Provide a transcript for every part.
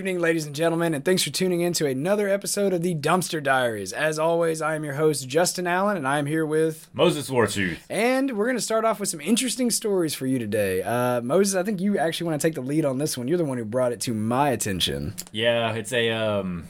Good evening, ladies and gentlemen, and thanks for tuning in to another episode of the Dumpster Diaries. As always, I am your host, Justin Allen, and I am here with. Moses Wartooth. And we're going to start off with some interesting stories for you today. Uh, Moses, I think you actually want to take the lead on this one. You're the one who brought it to my attention. Yeah, it's a um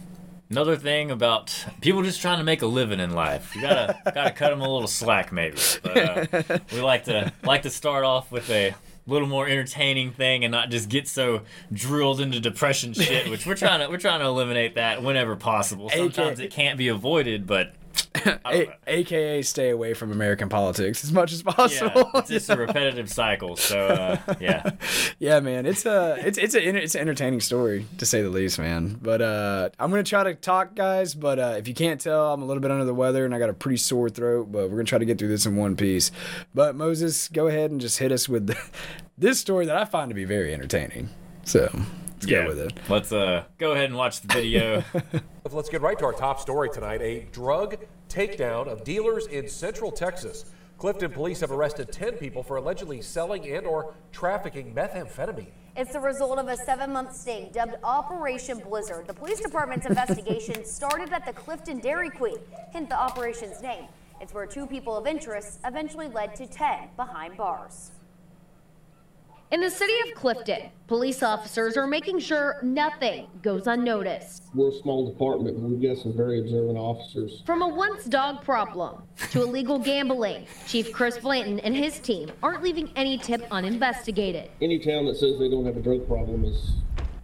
another thing about people just trying to make a living in life. You gotta gotta cut them a little slack, maybe. But uh, we like to like to start off with a little more entertaining thing and not just get so drilled into depression shit. Which we're trying to we're trying to eliminate that whenever possible. Sometimes it can't be avoided, but A- AKA stay away from American politics as much as Yeah, possible. it's just a repetitive cycle. So uh, yeah, Yeah, man, it's a it's it's a it's an entertaining story to say the least, man. But uh, I'm gonna try to talk, guys. But uh, if you can't tell, I'm a little bit under the weather and I got a pretty sore throat. But we're gonna try to get through this in one piece. But Moses, go ahead and just hit us with this story that I find to be very entertaining. So let's yeah. go with it. Let's uh go ahead and watch the video. Let's get right to our top story tonight a drug takedown of dealers in Central Texas. Clifton police have arrested 10 people for allegedly selling and or trafficking methamphetamine. It's the result of a seven-month sting dubbed Operation Blizzard. The police department's investigation started at the Clifton Dairy Queen, hint the operation's name. It's where two people of interest eventually led to 10 behind bars. In the city of Clifton, police officers are making sure nothing goes unnoticed. We're a small department, but we've got some very observant officers. From a once dog problem to illegal gambling, Chief Chris Blanton and his team aren't leaving any tip uninvestigated. Any town that says they don't have a drug problem is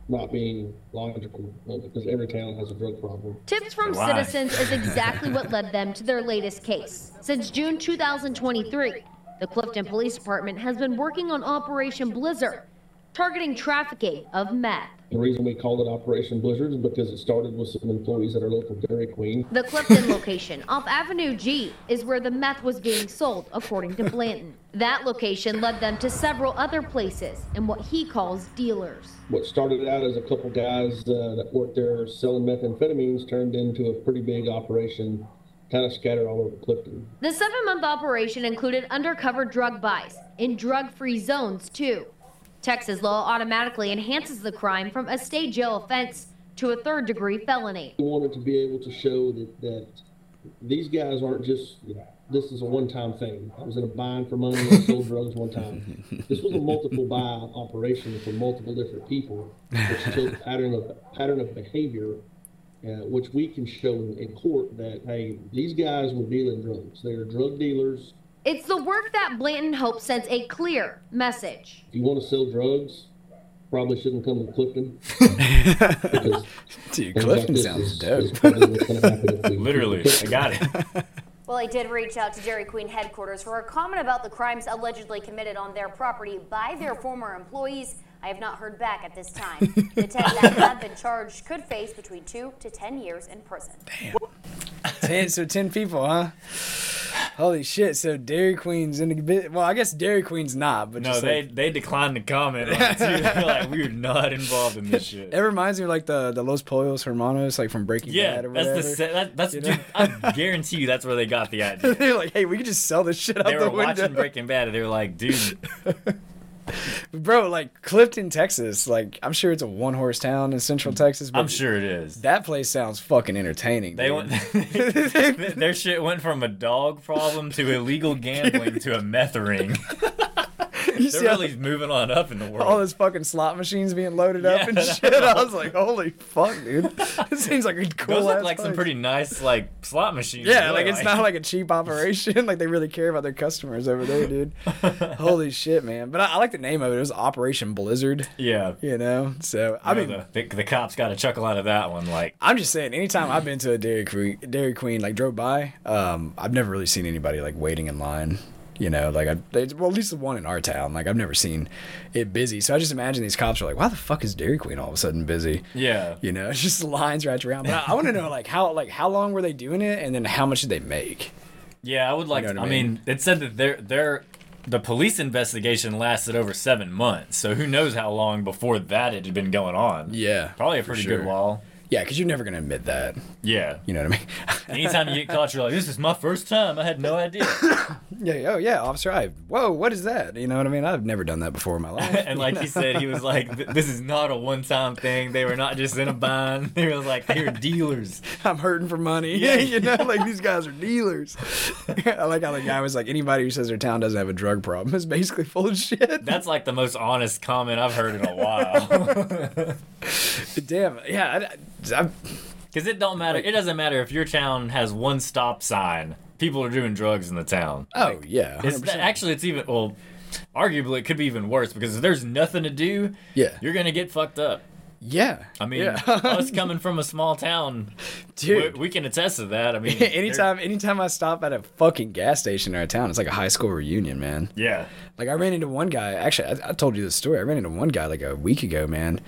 not being logical uh, because every town has a drug problem. Tips from Why? citizens is exactly what led them to their latest case. Since June 2023, the Clifton Police Department has been working on Operation Blizzard, targeting trafficking of meth. The reason we called it Operation Blizzard is because it started with some employees at our local Dairy Queen. The Clifton location off Avenue G is where the meth was being sold, according to Blanton. That location led them to several other places and what he calls dealers. What started out as a couple guys uh, that worked there selling methamphetamines turned into a pretty big operation, kind of scattered all over Clifton. The seven month operation included undercover drug buys in drug free zones, too. Texas law automatically enhances the crime from a state jail offense to a third degree felony. We wanted to be able to show that, that these guys aren't just, this is a one-time thing. I was in a bind for money and sold drugs one time. This was a multiple buy operation for multiple different people, which showed a pattern of, pattern of behavior, uh, which we can show in, in court that, hey, these guys were dealing drugs. They are drug dealers. It's the work that Blanton hopes sends a clear message. If you want to sell drugs, probably shouldn't come to Clifton. because Dude, things like Clifton sounds is- dope. is probably what's gonna happen if we- Literally, I got it. Well, I did reach out to Dairy Queen headquarters for a comment about the crimes allegedly committed on their property by their former employees. I have not heard back at this time. The 10 that have been charged could face between 2 to 10 years in prison. Ten, so ten people, huh? Holy shit! So Dairy Queen's in the bit. Well, I guess Dairy Queen's not, but No, just they like, they declined to comment on it too. Like, we're not involved in this shit. it reminds me of like the the Los Pollos Hermanos, like from Breaking Yeah, Bad or that's the se- that, that's You dude, know? I guarantee you that's where they got the idea. They're like, hey, we could just sell this shit out They the were watching Breaking Bad and they were like, dude, bro. Like Clifton, Texas. Like I'm sure it's a one horse town in Central mm. Texas. But I'm sure it is. that place sounds fucking entertaining. They dude. went their shit went from a dog problem to illegal gambling to a meth ring. You They're see how- really moving on up in the world. all those fucking slot machines being loaded up and shit. I was like, holy fuck, dude. It seems like a cool. Those look like some pretty nice like slot machines. Yeah, really, like it's not like a cheap operation. like they really care about their customers over there, dude. Holy shit, man! But I, I like the name of it. It was Operation Blizzard. yeah. You know, so I I mean, mean, the, the, the cops got a chuckle out of that one. Like, I'm just saying. Anytime I've been to a Dairy Queen, Dairy Queen, like drove by, um, I've never really seen anybody like waiting in line. You know, like I, well, at least the one in our town. Like I've never seen it busy. So I just imagine these cops are like, "Why the fuck is Dairy Queen all of a sudden busy?" yeah, You know, it's just lines wrapped around. But I, I want to know like how like how long were they doing it, and then how much did they make? yeah. I would like. know to, I mean? mean, it said that their their the police investigation lasted over seven months. So who knows how long before that it had been going on? Yeah, Probably a pretty sure. good while. Yeah, because you're never gonna admit that. Yeah. You know what I mean? Anytime you get caught, you're like, "This is my first time. I had no idea." yeah. Oh yeah, officer. I. Whoa, what is that? You know what I mean? I've never done that before in my life. and like he said, he was like, "This is not a one-time thing. They were not just in a bind. They were like they were dealers." I'm hurting for money. Yeah. you know, like these guys are dealers. I like how the guy was like, anybody who says their town doesn't have a drug problem is basically full of shit. That's like the most honest comment I've heard in a while. Damn. Yeah. I, I, Because it don't matter. It doesn't matter if your town has one stop sign. People are doing drugs in the town. oh yeah. It's 100%. actually it's even well, arguably it could be even worse because if there's nothing to do, Yeah. you're gonna get fucked up. Yeah. I mean, yeah. us coming from a small town, dude. we can attest to that. I mean, anytime, anytime I stop at a fucking gas station in our town, it's like a high school reunion, man. Yeah. Like I ran into one guy. Actually, I, I told you this story. I ran into one guy like a week ago, man,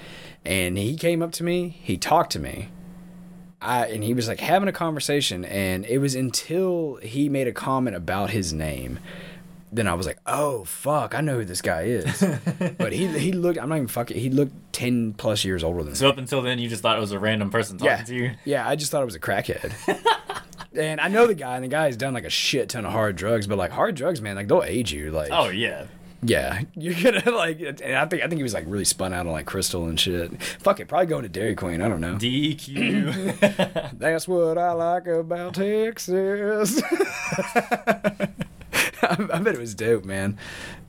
and he came up to me. He talked to me. I and he was like having a conversation, and it was until he made a comment about his name. Then I was like, "Oh fuck, I know who this guy is." but he he looked. I'm not even fucking. He looked ten plus years older than me. So up until then, you just thought it was a random person talking Yeah, to you. yeah. I just thought it was a crackhead. and I know the guy, and the guy has done like a shit ton of hard drugs. But like hard drugs, man, like they'll age you. Like, Oh yeah. Yeah, you're gonna like. And I think I think he was like really spun out on like crystal and shit. Fuck it, probably going to Dairy Queen. I don't know. DQ. That's what I like about Texas. I, I bet it was dope, man.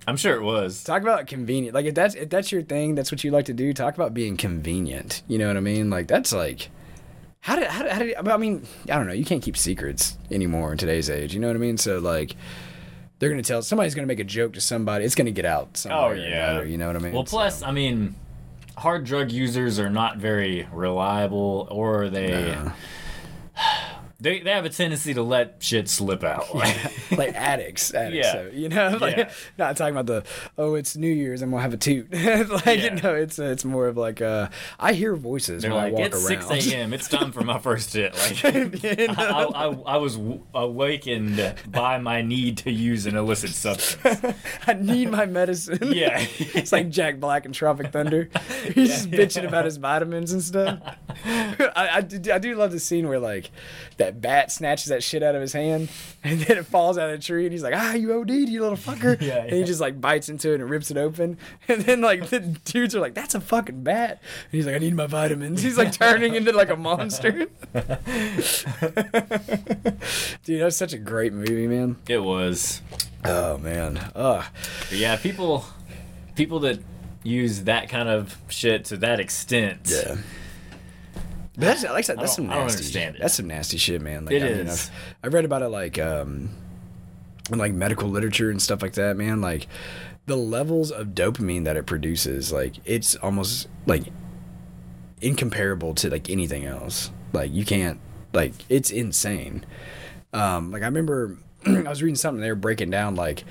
I'm sure it was. Talk about convenient. Like if that's if that's your thing, that's what you like to do. Talk about being convenient. You know what I mean? Like that's like. How did, how did, how did I mean I don't know you can't keep secrets anymore in today's age you know what I mean so like they're gonna tell somebody's gonna make a joke to somebody it's gonna get out Oh yeah. another, you know what I mean Well, So- plus, I mean, hard drug users are not very reliable, or they. They, they have a tendency to let shit slip out. Like, like addicts, addicts. Yeah. So, you know, like Yeah. not talking about the oh, it's New Year's and we'll have a toot. like Yeah. no, it's it's more of like uh, I hear voices they're when like, I walk it's around. 6 a.m. It's time for my first hit. Like, I, I, I, I was w- awakened by my need to use an illicit substance. I need my medicine. Yeah. it's like Jack Black in Tropic Thunder. He's just bitching about his vitamins and stuff. I, I, I do love the scene where like that bat snatches that shit out of his hand and then it falls out of the tree and he's like, ah, you OD'd, you little fucker. Yeah, And he just like bites into it and rips it open. And then like the dudes are like, that's a fucking bat. And he's like, I need my vitamins. He's like turning into like a monster. Dude, that was such a great movie, man. It was. Oh man. Ugh. Yeah, people people that use that kind of shit to that extent. Yeah. But that's like that's some I don't nasty. understand it. That's some nasty shit, man. Like, It I mean, is. I've, I've read about it like um, in like medical literature and stuff like that, man. Like the levels of dopamine that it produces, like it's almost like incomparable to like anything else. Like you can't like it's insane. Um, like I remember I was reading something they were breaking down like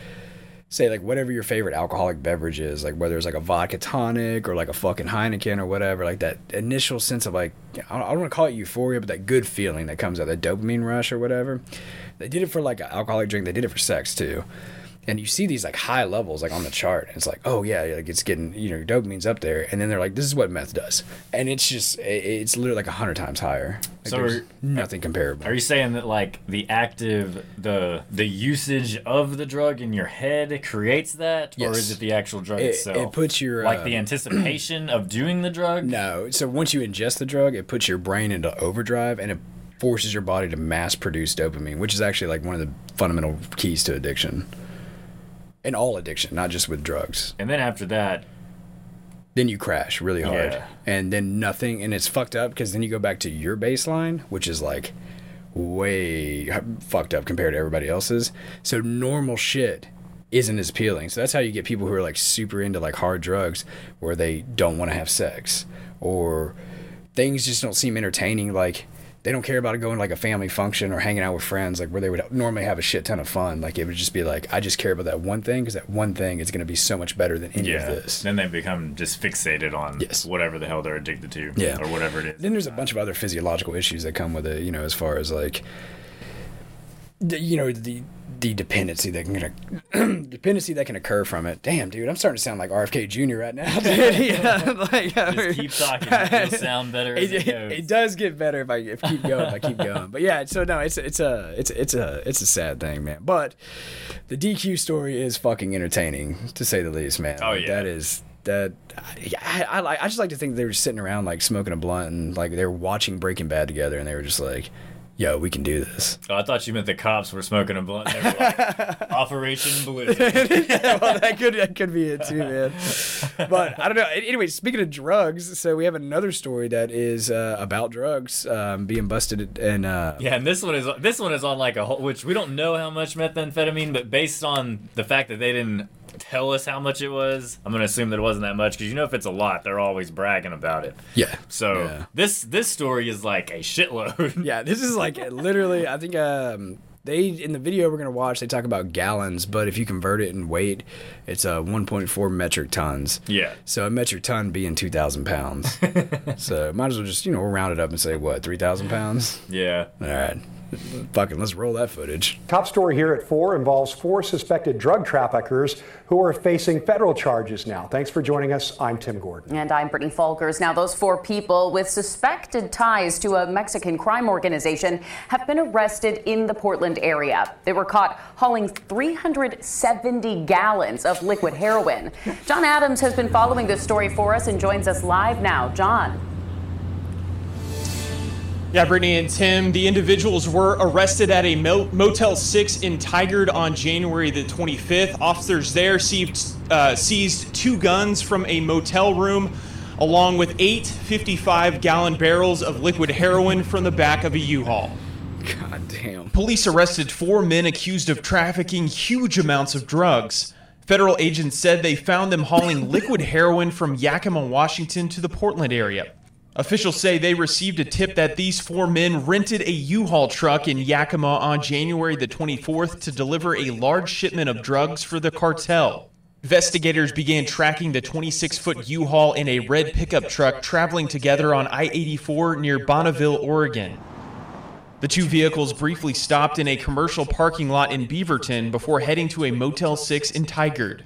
say like whatever your favorite alcoholic beverage is, like whether it's like a vodka tonic or like a fucking Heineken or whatever, like that initial sense of like I don't, want to call it euphoria, but that good feeling that comes out, that dopamine rush or whatever. They did it for like an alcoholic drink. They did it for sex too. And you see these like high levels like on the chart. And it's like, oh yeah, like it's getting you know your dopamine's up there. And then they're like, this is what meth does, and it's just it's literally like a hundred times higher. Like, So are- nothing comparable. Are you saying that like the active the the usage of the drug in your head creates that, or is it the actual drug It- itself? it puts your, like uh, the anticipation of doing the drug. No. So once you ingest the drug, it puts your brain into overdrive and it forces your body to mass produce dopamine, which is actually like one of the fundamental keys to addiction. And all addiction, not just with drugs. And then after that, Then you crash really hard. Yeah. And then nothing and it's fucked up because then you go back to your baseline, which is like way fucked up compared to everybody else's. So normal shit isn't as appealing. So that's how you get people who are like super into like hard drugs where they don't want to have sex or things just don't seem entertaining like they don't care about going to like a family function or hanging out with friends like where they would normally have a shit ton of fun like it would just be like i just care about that one thing because that one thing is going to be so much better than any yeah, of this then they become just fixated on Yes. whatever the hell they're addicted to, Yeah. or whatever it is. then there's a bunch of other physiological issues that come with it you know as far as like you know the the dependency that can dependency that can occur from it. Damn, dude, I'm starting to sound like RFK Jr. right now, dude. yeah, like, Just keep talking. It'll sound better as it, it it does get better if I if keep going. If I keep going, but yeah. So no, it's it's a it's it's a it's a sad thing, man. But the DQ story is fucking entertaining to say the least, man. Oh, Like, yeah. that is that. I, I I I just like to think they were sitting around like smoking a blunt and like they were watching Breaking Bad together, and they were just like, "Yo, we can do this." Oh, I thought you meant the cops were smoking a blunt. They were like, Operation Blizzard. yeah, well, that could that could be it too, man. But I don't know. Anyway, speaking of drugs, so we have another story that is uh, about drugs um, being busted and uh, Yeah, and this one is this one is on like a whole, which we don't know how much methamphetamine, but based on the fact that they didn't tell us how much it was, I'm gonna assume that it wasn't that much because you know if it's a lot, they're always bragging about it. yeah. So yeah. this this story is like a shitload. Yeah, this is like literally. I think um, they in the video we're gonna watch. They talk about gallons, but if you convert it in weight, it's uh, 1.4 metric tons. Yeah. So a metric ton being 2,000 pounds. so might as well just you know round it up and say what 3,000 pounds. yeah. All right, fucking let's roll that footage. Top story here at 4 involves four suspected drug traffickers who are facing federal charges now. Thanks for joining us. I'm Tim Gordon. And I'm Brittany Falkers. Now, those four people with suspected ties to a Mexican crime organization have been arrested in the Portland area. They were caught hauling 370 gallons of liquid heroin. John Adams has been following this story for us and joins us live now. John. Yeah, Brittany and Tim, the individuals were arrested at a Motel 6 in Tigard on January the 25th. Officers there seized, uh, seized two guns from a motel room, along with eight 55 gallon barrels of liquid heroin from the back of a U Haul. God damn. Police arrested four men accused of trafficking huge amounts of drugs. Federal agents said they found them hauling liquid heroin from Yakima, Washington to the Portland area. Officials say they received a tip that these four men rented a U-Haul truck in Yakima on January the 24th to deliver a large shipment of drugs for the cartel. Investigators began tracking the 26-foot U-Haul in a red pickup truck traveling together on I-84 near Bonneville, Oregon. The two vehicles briefly stopped in a commercial parking lot in Beaverton before heading to a Motel 6 in Tigard.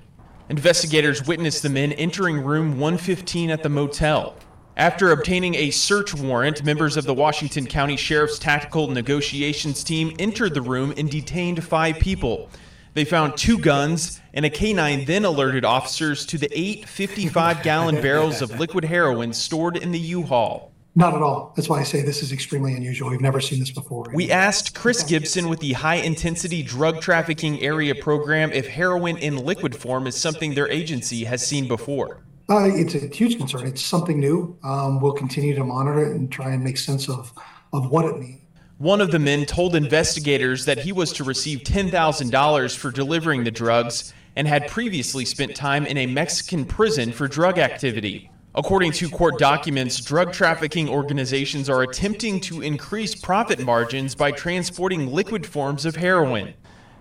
Investigators witnessed the men entering room 115 at the motel. After obtaining a search warrant, members of the Washington County Sheriff's Tactical Negotiations Team entered the room and detained five people. They found two guns, and a canine then alerted officers to the eight 55 gallon barrels of liquid heroin stored in the U Haul. Not at all. That's why I say this is extremely unusual. We've never seen this before. We asked Chris Gibson with the High Intensity Drug Trafficking Area Program if heroin in liquid form is something their agency has seen before. Uh, it's a huge concern. It's something new. Um, we'll continue to monitor it and try and make sense of, of what it means. One of the men told investigators that he was to receive $10,000 for delivering the drugs and had previously spent time in a Mexican prison for drug activity. According to court documents, drug trafficking organizations are attempting to increase profit margins by transporting liquid forms of heroin.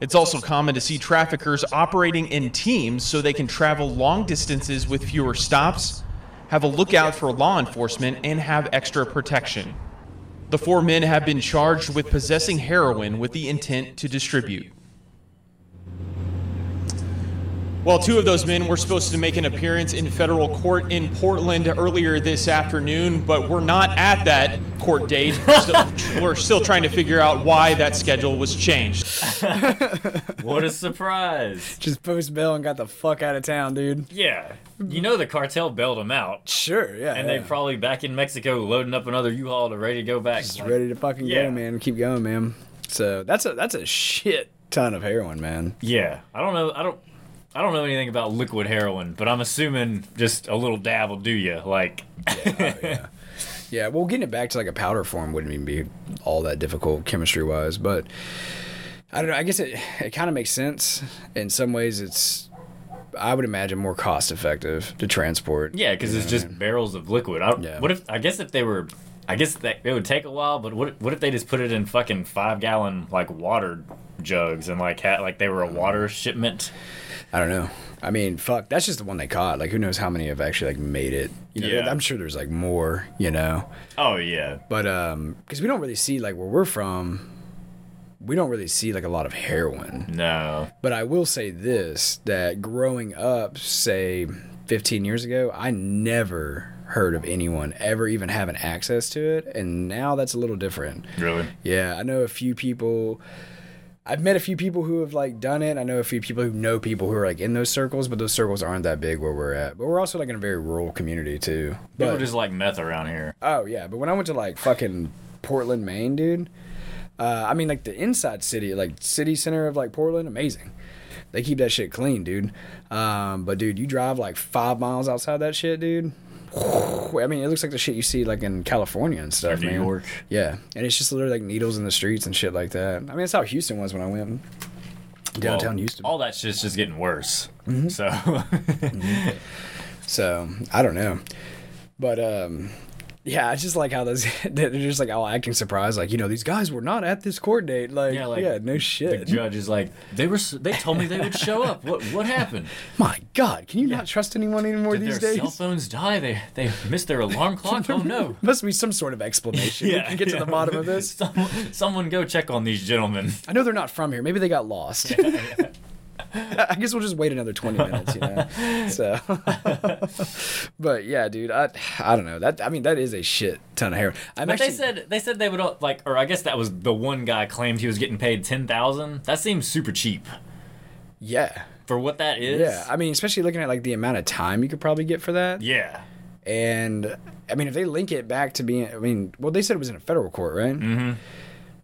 It's also common to see traffickers operating in teams so they can travel long distances with fewer stops, have a lookout for law enforcement, and have extra protection. The four men have been charged with possessing heroin with the intent to distribute. Well, two of those men were supposed to make an appearance in federal court in Portland earlier this afternoon, but we're not at that court date. We're still, we're still trying to figure out why that schedule was changed. What a surprise! Just post bail and got the fuck out of town, dude. Yeah, you know the cartel bailed them out, Sure, yeah. and yeah. they probably back in Mexico loading up another U-Haul to ready to go back. just Like, ready to fucking Yeah. go, man. Keep going, man. So that's a that's a shit ton of heroin, man. Yeah, I don't know. I don't. I don't know anything about liquid heroin, but I'm assuming just a little dab will do you. Like, Yeah, oh, yeah. well, getting it back to like a powder form wouldn't even be all that difficult chemistry wise, but I don't know. I guess it it kind of makes sense in some ways. It's I would imagine more cost effective to transport. yeah, because it's just barrels of liquid. I, Yeah. What if? I guess if they were, I guess that it would take a while. But what? What if they just put it in fucking five gallon like water jugs and like had like they were a oh. water shipment? I don't know. I mean, fuck, that's just the one they caught. Like, who knows how many have actually like made it? You know, Yeah. I'm sure there's like more. You know, Oh yeah, but um, because we don't really see like where we're from. we don't really see like a lot of heroin. No. But I will say this that growing up, say 15 years ago, I never heard of anyone ever even having access to it. And now that's a little different. Really? Yeah, I know a few people. I've met a few people who have like done it. I know a few people who know people who are like in those circles, but those circles aren't that big where we're at. But we're also like in a very rural community too. People But just like meth around here. oh yeah, but when I went to like fucking Portland, Maine, dude. Uh, I mean, like the inside city, like city center of like Portland, amazing. They keep that shit clean, dude. Um, but dude, you drive like five miles outside that shit, dude. I mean, it looks like the shit you see like in California and stuff, New man. York. Yeah, and it's just literally like needles in the streets and shit like that. I mean, that's how Houston was when I went downtown Well, Houston. All that shit's just getting worse. Mm-hmm. So So I don't know, but um, yeah, I just like how those they're just like all acting surprised, like you know these guys were not at this court date. Like yeah, yeah, like no The shit. judge is like, they were. They told me they would show up. What what happened? My God, can you not trust anyone anymore Did these their days? cell phones die? They they missed their alarm clock. Oh no. Must be some sort of explanation. we can get to the bottom of this. Someone, someone go check on these gentlemen. I know they're not from here. Maybe they got lost. I guess we'll just wait another twenty minutes, you know. So, but yeah, dude, I I don't know that. I mean, that is a shit ton of heroin. I'm But actually, they said they said they would all- like, or I guess that was the one guy claimed he was getting paid ten thousand. That seems super cheap yeah, for what that is. yeah. I mean, especially looking at like the amount of time you could probably get for that. yeah. And I mean, if they link it back to being, I mean, well, they said it was in a federal court, right? Mm-hmm.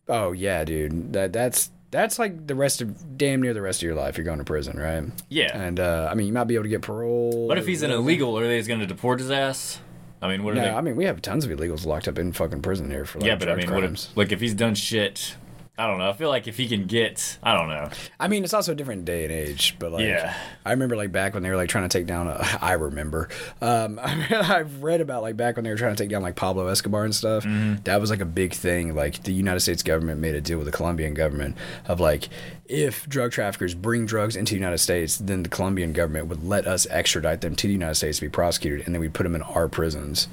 Oh yeah, dude. That that's that's like the rest of damn near the rest of your life. You're going to prison, right? Yeah. And uh, I mean, you might be able to get parole. But if he's an illegal? Are they going to deport his ass? I mean, what are No, they? I mean we have tons of illegals locked up in fucking prison here for like yeah, but I mean, what crimes. if, like if he's done shit? I don't know. I feel like if he can get, I don't know. I mean, it's also a different day and age, but like, Yeah. I remember like back when they were like trying to take down. A, I remember. Um, I've read about like back when they were trying to take down like Pablo Escobar and stuff. Mm-hmm. That was like a big thing. Like the United States government made a deal with the Colombian government of like, if drug traffickers bring drugs into the United States, then the Colombian government would let us extradite them to the United States to be prosecuted, and then we'd put them in our prisons.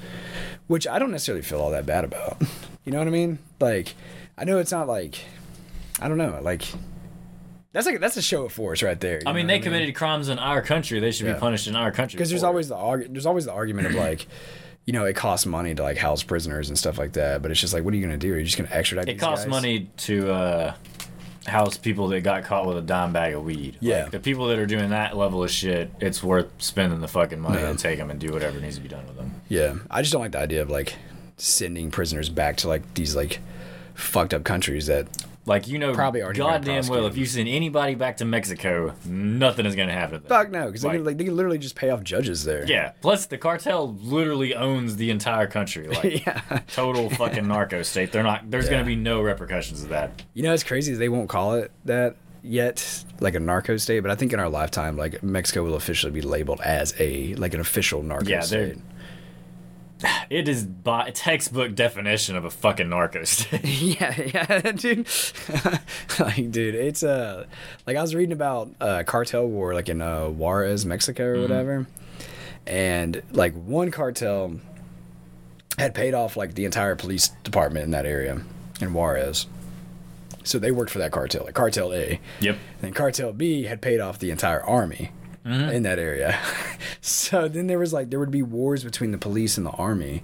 Which I don't necessarily feel all that bad about. You know what I mean? Like, I know it's not like. I don't know, like that's like that's a show of force right there. I mean, they committed crimes in our country. They should Yeah. be punished in our country. because there's always the there's always the argument of like, you know, it costs money to like house prisoners and stuff like that. But it's just like, what are you gonna do? Are you just gonna extradite? It costs guys? money to uh, house people that got caught with a dime bag of weed. Yeah. Like, the people that are doing that level of shit, it's worth spending the fucking money Yeah. to take them and do whatever needs to be done with them. Yeah, I just don't like the idea of like sending prisoners back to like these like fucked up countries that Like you know, Probably already goddamn well, if you send anybody back to Mexico, nothing is gonna happen. to them. fuck no because they Like- can like they can literally just pay off judges there. Yeah. Plus, the cartel literally owns the entire country. Like yeah. total fucking narco state. They're not. There's Yeah. gonna be no repercussions of that. You know, it's crazy they won't call it that yet, like a narco state. But I think in our lifetime, like Mexico will officially be labeled as a like an official narco Yeah, state. It is by textbook definition of a fucking narco state. yeah, yeah, dude. like, dude, it's uh, like I was reading about uh, cartel war, like in uh, Juarez, Mexico, or whatever, and like one cartel had paid off like the entire police department in that area in Juarez. So they worked for that cartel, like Cartel A. Yep. And Cartel B had paid off the entire army Mm-hmm. in that area. so then there was like there would be wars between the police and the army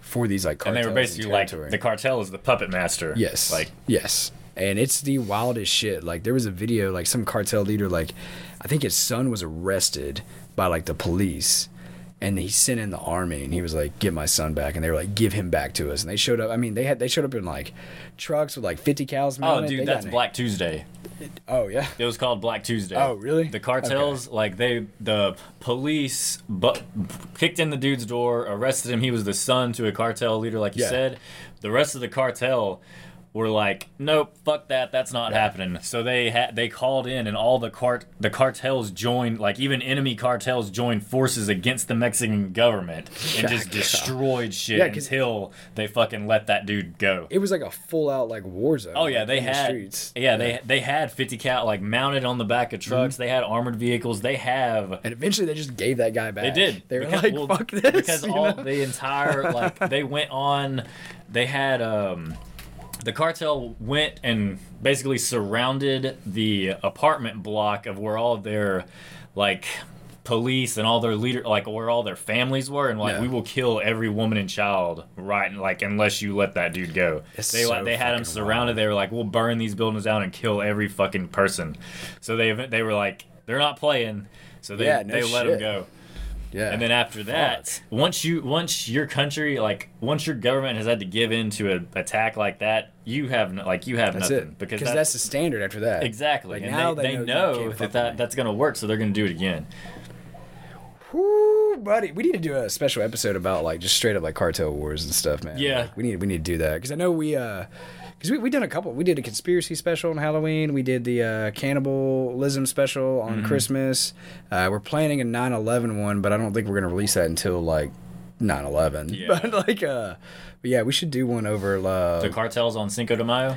for these like and they were basically like the cartel is the puppet master. Yes. Like yes. And it's the wildest shit. Like there was a video like some cartel leader like I think his son was arrested by like the police and he sent in the army and he was like get my son back and they were like give him back to us and they showed up I mean they had they showed up in like trucks with like 50 cals oh mounted. They dude, got that's Black Tuesday. Oh yeah. It was called Black Tuesday. Oh, really? The cartels, like they, the police, but kicked in the dude's door, arrested him. He was the son to a cartel leader, like you Yeah. said. The rest of the cartel were like, nope, fuck that, that's not happening. So they had they called in, and all the cart the cartels joined, like even enemy cartels joined forces against the Mexican government and just destroyed shit Yeah, 'cause- until they fucking let that dude go. It was like a full out like war zone. Oh yeah, like, they in the had streets. yeah, they they had 50 cal like mounted on the back of trucks. Mm-hmm. They had armored vehicles. They have And eventually they just gave that guy back. they did. They were Because- like well, fuck this because you all know? the entire like they went on. They had um the cartel went and basically surrounded the apartment block of where all their like police and all their leader like where all their families were and like Yeah. we will kill every woman and child right like unless you let that dude go. It's they so like they had him surrounded. they were like we'll burn these buildings down and kill every fucking person. So they they were like they're not playing. So they Yeah, no they let him go Yeah. and then after that, once you once your country like once your government has had to give in to an attack like that, you have no, like you have that's nothing it. because Because that's, the standard after that. exactly. Like and now they, they you know, can't that, that that's gonna work, so they're gonna do it again. Whoo, buddy, we need to do a special episode about like just straight up like cartel wars and stuff, man. Yeah. Like, we need we need to do that because I know we uh because we we done a couple. We did a conspiracy special on Halloween. We did the uh, cannibalism special on Mm-hmm. Christmas. Uh, we're planning a 9/11 one, but I don't think we're gonna release that until like 9/11. Yeah. But like uh, but yeah, we should do one over. Uh, The cartels on Cinco de Mayo.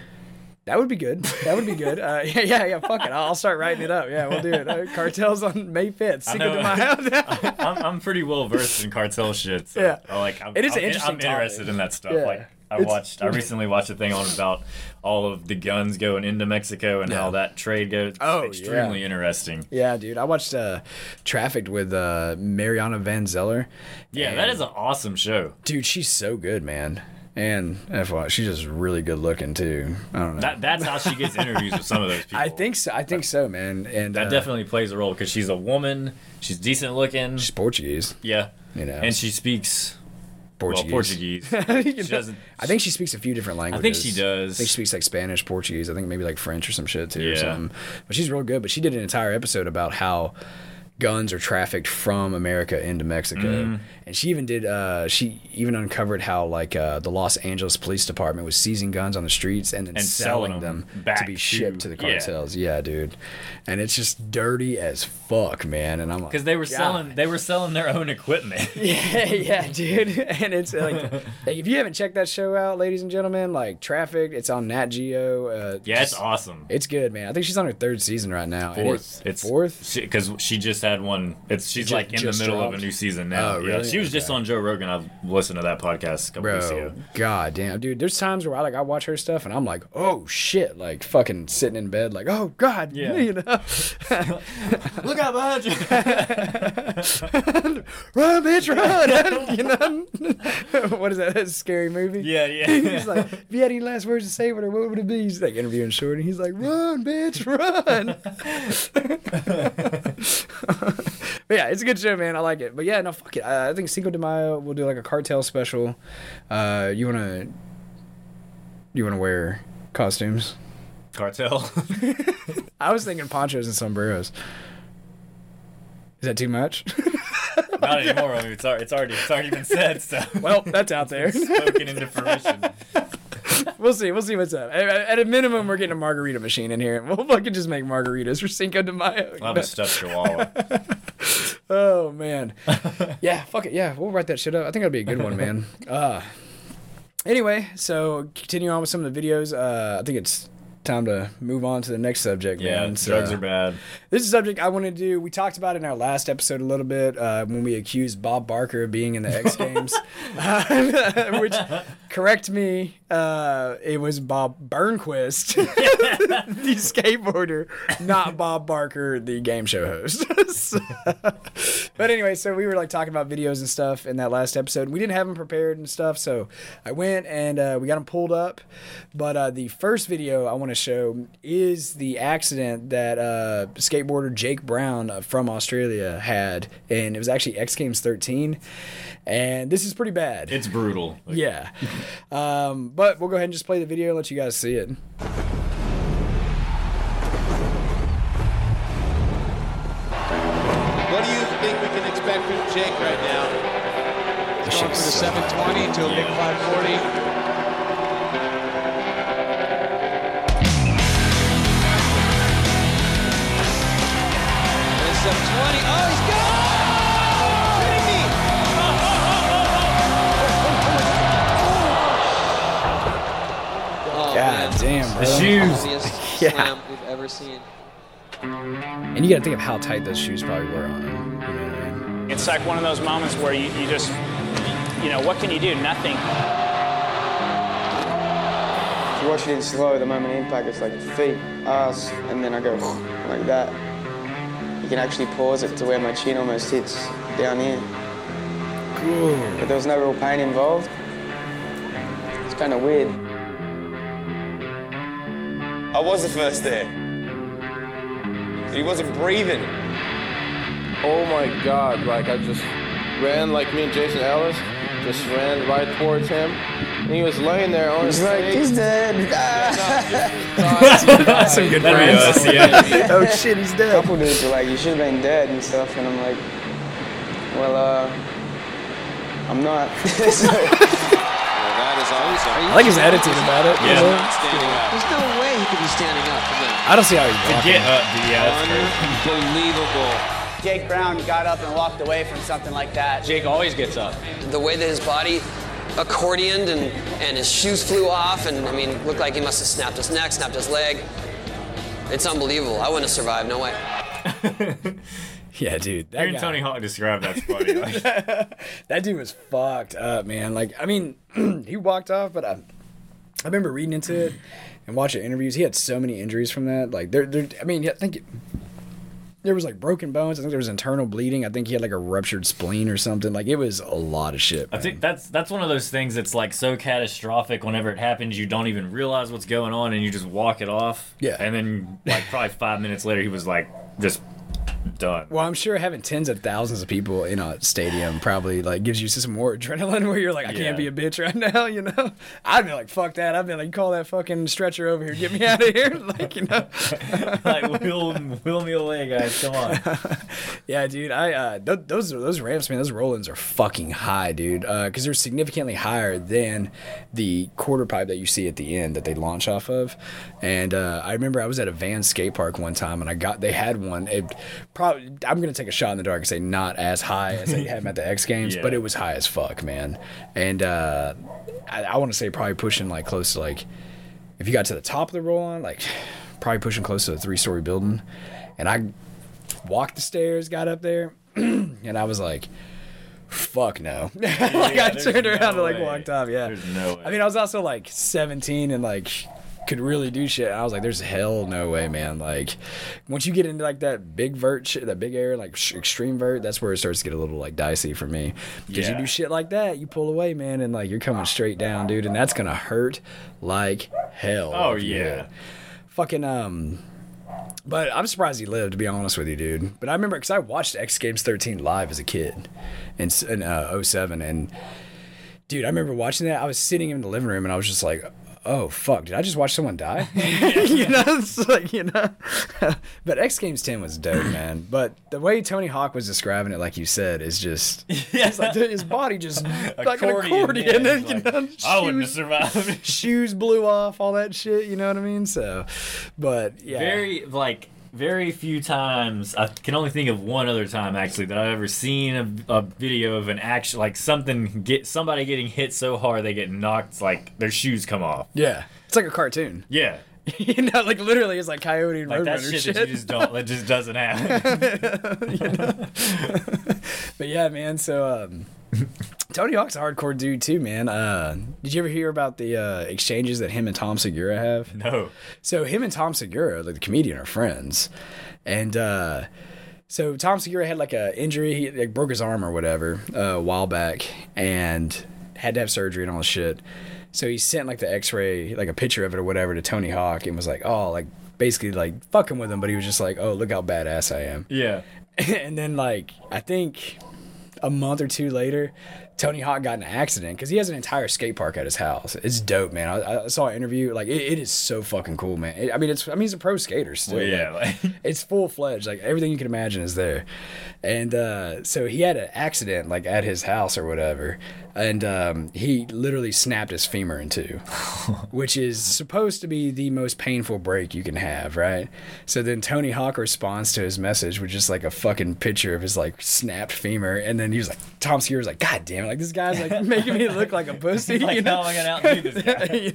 that would be good. That would be good. Uh, yeah, yeah, yeah. Fuck it. I'll start writing it up. Yeah, we'll do it. Uh, cartels on May 5th. Cinco de. Mayo. I'm, I'm pretty well versed in cartel shit. So Yeah. Like I'm, It is I'm, interesting I'm interested in that stuff. Yeah. Like I It's- watched, I recently watched a thing on about all of the guns going into Mexico and Yeah. how that trade goes. Oh, extremely yeah. interesting. Yeah, dude. I watched uh, Trafficked with uh, Mariana Van Zeller. Yeah, that is an awesome show. Dude, she's so good, man. And FYI, she's just really good looking too. I don't know. That that's how she gets interviews with some of those people. I think so. I think so, man. And that uh, definitely plays a role because she's a woman. She's decent looking. she's Portuguese. yeah, You know, and she speaks Portuguese. well Portuguese. You she doesn't. I think she speaks a few different languages. I think she does. I think she speaks like Spanish, Portuguese. I think maybe like French or some shit too. Or Yeah. something. But she's real good. But she did an entire episode about how guns are trafficked from America into Mexico. Mm-hmm. And she even did. Uh, she even uncovered how like uh, the Los Angeles Police Department was seizing guns on the streets and then And selling selling them them back to be shipped to to- the cartels. Yeah. dude. And it's just dirty as fuck, man. And I'm like, Because they were God. selling, they were selling their own equipment. Yeah, yeah, dude. And it's like, if you haven't checked that show out, ladies and gentlemen, like Traffic, it's on Nat Geo. Uh, Yeah, it's awesome. It's good, man. I think she's on her third season right now. Fourth. it- It's fourth. because she, just had one. It's she's ju- like in the just middle of a new season now. Oh, Yeah, really? She was just on Joe Rogan. I've listened to that podcast a couple weeks Bro, ago. god damn, dude. There's times where I like I watch her stuff and I'm like, oh shit, like fucking sitting in bed, like, oh god, Yeah. you know, Look out behind you! run, bitch, run, you know. what is that? That's a scary movie. yeah, yeah. He's like, if you had any last words to say with her, what would it be? He's like interviewing Shorty. He's like, run, bitch, run. but yeah, it's a good show, man. I like it. But yeah, no, fuck it. I, I think Cinco de Mayo, we'll do like a cartel special. Uh, you wanna, you wanna wear costumes? Cartel. I was thinking ponchos and sombreros. Is that too much? Not anymore. I mean, it's, al- it's already it's already been said. So well, that's out there. spoken into fruition. We'll see. We'll see what's up. At, a minimum, we're getting a margarita machine in here, and we'll fucking just make margaritas for Cinco de Mayo. I'll have a stuffed chihuahua. Oh man. yeah, fuck it. Yeah, we'll write that shit up. I think that'd be a good one, man. Uh anyway, so continue on with some of the videos. Uh I think it's time to move on to the next subject, Yeah, man. So, drugs are bad. This is a subject I want to do. We talked about it in our last episode a little bit uh, when we accused Bob Barker of being in the X Games, Uh, which, correct me, uh, it was Bob Burnquist, the skateboarder, not Bob Barker, the game show host. So- but anyway, so we were like talking about videos and stuff in that last episode. We didn't have them prepared and stuff, so I went and uh, we got them pulled up. But uh, the first video I want to show is the accident that uh, skateboarder Jake Brown uh, from Australia had, and it was actually X Games 13. And this is pretty bad. It's brutal. Like, yeah. Um, but we'll go ahead and just play the video and let you guys see it. What do you think we can expect from Jake right now? This Going shit from is the 720 to a big 540. The shoes. Funniest Yeah. slam we've ever seen. And you got to think of how tight those shoes probably were on him. You know what I mean? It's like one of those moments where you, you just, you know, what can you do? Nothing. If you watch it in slow, the moment of impact, it's like feet, ass, and then I go like that. You can actually pause it to where my chin almost hits down here. Cool. But there was no real pain involved. It's kind of weird. I was the first there. He wasn't breathing. Oh my god, like I just ran like me and Jason Ellis, just ran right towards him. And he was laying there on his He's like, face. he's dead. That's some good That'd friends. yeah. oh shit, he's dead. A couple dudes were like, you should have been dead and stuff. And I'm like, well, uh, I'm not. So- that is awesome. I like his attitude about it. you Yeah. know? Not standing up. There's no way he could be standing up from that. I don't see how he's To get up, yeah. Unbelievable. Jake Brown got up and walked away from something like that. Jake always gets up. The way that his body accordioned and, and his shoes flew off, and I mean, looked like he must have snapped his neck, snapped his leg. It's unbelievable. I wouldn't have survived. No way. Yeah, dude. That Hearing guy- Tony Hawk describe that's funny. Like, that dude was fucked up, man. Like, I mean, he walked off, but I, I remember reading into it and watching interviews. He had so many injuries from that. Like, there, there. I mean, I think it, there was like broken bones. I think there was internal bleeding. I think he had like a ruptured spleen or something. Like, it was a lot of shit. I think that's that's one of those things that's like so catastrophic. Whenever it happens, you don't even realize what's going on, and you just walk it off. Yeah. And then like probably five minutes later, he was like just done. Well, I'm sure having tens of thousands of people in a stadium probably like gives you some more adrenaline where you're like, I Yeah. can't be a bitch right now, you know? I'd be like, fuck that. I'd be like, call that fucking stretcher over here, get me out of here, like you know. like wheel wheel me away, guys. Come on. yeah, dude. I uh, th- those those ramps, man. Those roll-ins are fucking high, dude. Because they're significantly higher than the quarter pipe that you see at the end that they launch off of. And uh, I remember I was at a Van skate park one time, and I got they had one. It probably I'm gonna take a shot in the dark and say not as high as they had at the X Games, but it was high as fuck, man. And uh, I, I want to say probably pushing like close to like if you got to the top of the roll on, like probably pushing close to a three story building. And I walked the stairs, got up there, and I was like, fuck no. like I there's turned around no and like walked off. Yeah. There's no way. I mean, I was also like 17 and like could really do shit. And I was like, there's hell no way, man. Like once you get into like that big vert shit, that big air, like sh- extreme vert, that's where it starts to get a little like dicey for me. Because you do shit like that, you pull away, man, and like you're coming straight down, dude, and that's gonna hurt like hell. Oh, yeah. Fucking um. But I'm surprised he lived, to be honest with you, dude. But I remember because I watched X Games 13 live as a kid in, in uh, 07. And dude, I remember watching that. I was sitting in the living room and I was just like, oh, fuck, did I just watch someone die? you know, it's like, you know. but X Games 10 was dope, man. But the way Tony Hawk was describing it, like you said, is just, it's like his body just like an Accordion, accordion. yeah, and, he's you like, know, I wouldn't have shoes- survived. shoes blew off, all that shit. You know what I mean? So, but yeah, Very like very few times. I can only think of one other time actually that I've ever seen a, a video of an action like something get somebody getting hit so hard they get knocked like their shoes come off. yeah, it's like a cartoon. Yeah. you know, like literally, it's like Coyote and Like that Roadrunner shit, shit. that you just don't that just doesn't happen. But yeah, man. So um, Tony Hawk's a hardcore dude too, man. Uh, did you ever hear about the uh, exchanges that him and Tom Segura have? No. So him and Tom Segura, like the comedian, are friends, and uh, so Tom Segura had like a injury, he like broke his arm or whatever uh, a while back, and had to have surgery and all this shit. So he sent like the X-ray, like a picture of it or whatever, to Tony Hawk, and was like, "Oh, like basically like fucking with him," but he was just like, "Oh, look how badass I am." Yeah. and then like I think a month or two later, Tony Hawk got in an accident because he has an entire skate park at his house. It's dope, man. I, I saw an interview. Like it, it is so fucking cool, man. It- I mean, it's I mean he's a pro skater still. Well, yeah, like, it's full fledged. Like everything you can imagine is there. And uh, so he had an accident like at his house or whatever, and um, he literally snapped his femur in two, which is supposed to be the most painful break you can have, right? So then Tony Hawk responds to his message with just like a fucking picture of his like snapped femur, and then he was like, Tom Segura was like, God damn it, like this guy's like making me look like a pussy, Like, you know? how am I gonna outdo this guy? you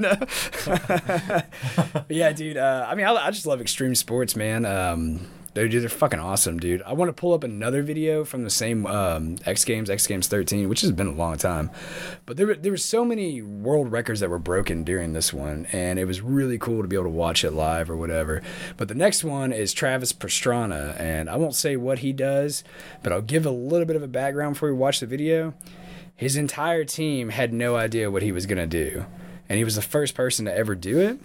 know? Yeah, dude. Uh, I mean, I, I just love extreme sports, man. Um, Dude, they're fucking awesome, dude. I want to pull up another video from the same um, X Games, X Games 13, which has been a long time. But there were there were so many world records that were broken during this one, and it was really cool to be able to watch it live or whatever. But the next one is Travis Pastrana, and I won't say what he does, but I'll give a little bit of a background before we watch the video. His entire team had no idea what he was gonna do, and he was the first person to ever do it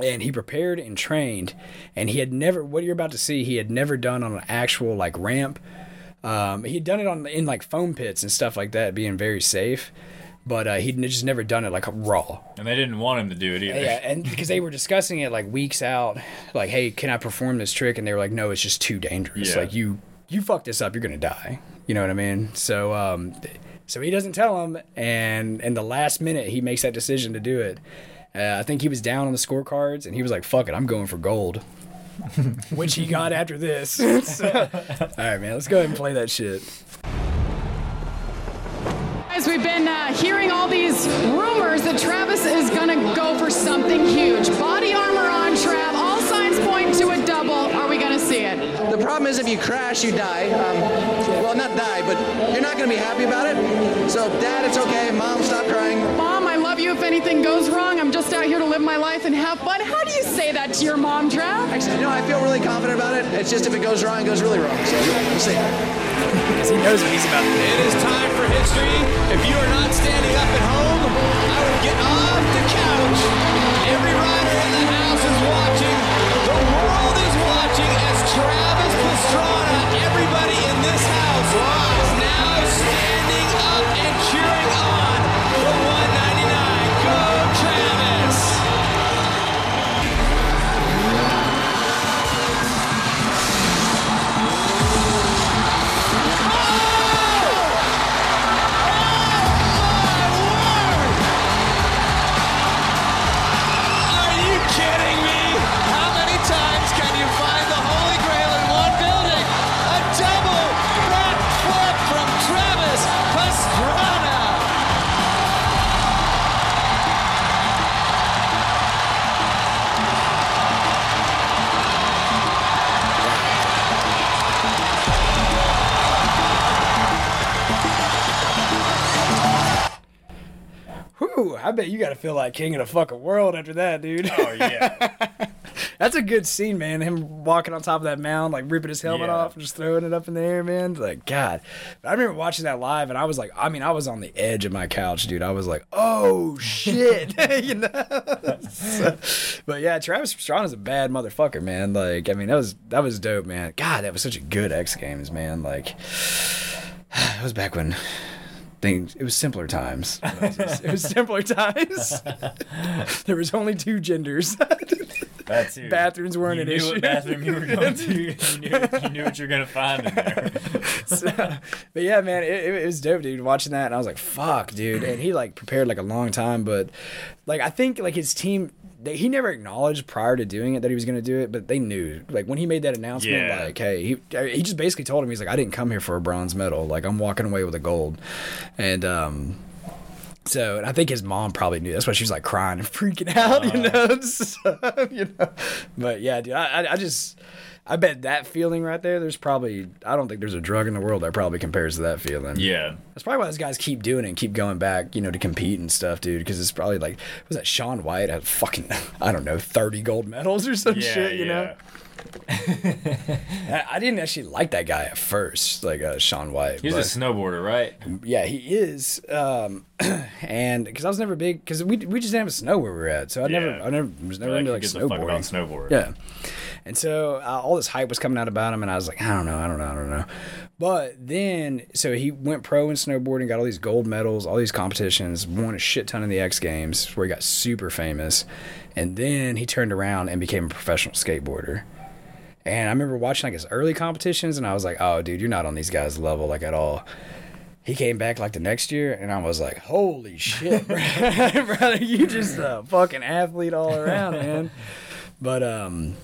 and he prepared and trained and he had never what you're about to see he had never done on an actual like ramp. Um, he'd done it on in like foam pits and stuff like that being very safe but uh, he'd just never done it like raw. And they didn't want him to do it either. yeah and because they were discussing it like weeks out like hey can i perform this trick? And they were like no it's just too dangerous. Yeah. like you you fuck this up you're gonna die. You know what i mean? So um so he doesn't tell him and in the last minute he makes that decision to do it uh, i think he was down on the scorecards and he was like fuck it i'm going for gold which he got after this So- all right man let's go ahead and play that shit Guys, we've been uh, hearing all these rumors that Travis is going to go for something huge. Body armor on Trav. All signs point to a double. Are we going to see it? The problem is if you crash, you die. Um, well, not die, but you're not going to be happy about it. So, Dad, it's okay. Mom, stop crying. Out here to live my life and have fun. How do you say that to your mom, Trav? Actually, you know, I feel really confident about it. It's just if it goes wrong, it goes really wrong. So, we'll see. Because he knows what he's about to do. It is time for history. If you are not standing up at home, I would get off the couch. Every rider in the house is watching. The world is watching as Travis Pastrana, everybody in this house, is now standing up and cheering on Whew, I bet you got to feel like king of the fucking world after that, dude. Oh yeah. That's a good scene, man. Him walking on top of that mound, like ripping his helmet Yeah. off and just throwing it up in the air, man. Like, God. But I remember watching that live and I was like, I mean, I was on the edge of my couch, dude. I was like, oh, shit. you know? So- but yeah, Travis Pastrana's a bad motherfucker, man. Like, I mean, that was that was dope, man. God, that was such a good X Games, man. Like, it was back when things it was simpler times it was, it was simpler times there was only two genders That's it. bathrooms weren't you an knew issue What bathroom you were going to. You knew, you knew what you were gonna find in there. So, but yeah, man, it, it, was dope, dude. Watching that, and I was like, "Fuck, dude!" And he like prepared like a long time, but like I think like his team, they, he never acknowledged prior to doing it that he was gonna do it, but they knew. Like when he made that announcement, Yeah. like, hey, he he just basically told him he's like, "I didn't come here for a bronze medal. Like I'm walking away with a gold," and um. So, and I think his mom probably knew. That's why she was like crying and freaking out, you know. So, you know, but yeah, dude, I, I, I just, I bet that feeling right there. There's probably, I don't think there's a drug in the world that probably compares to that feeling. Yeah. that's probably why those guys keep doing it and keep going back, you know, to compete and stuff, dude. Because it's probably like, was that Shaun White had fucking, I don't know, thirty gold medals or some Yeah, shit, you know. yeah. I, I didn't actually like that guy at first, like uh, Shaun White. He's a snowboarder, right? yeah, he is. Um, and because I was never big, because we we just didn't have a snow where we were at, so I never, I never was never Like, into like gives a fuck snowboarding. snowboard? Yeah, and so uh, all this hype was coming out about him, and I was like, I don't know, I don't know, I don't know. But then, so he went pro in snowboarding, got all these gold medals, all these competitions, won a shit ton in the X Games, where he got super famous, and then he turned around and became a professional skateboarder. And I remember watching like his early competitions, and I was like, "Oh, dude, you're not on these guys' level like at all." He came back like the next year, and I was like, "Holy shit, bro. brother! You just a fucking athlete all around, man." But um,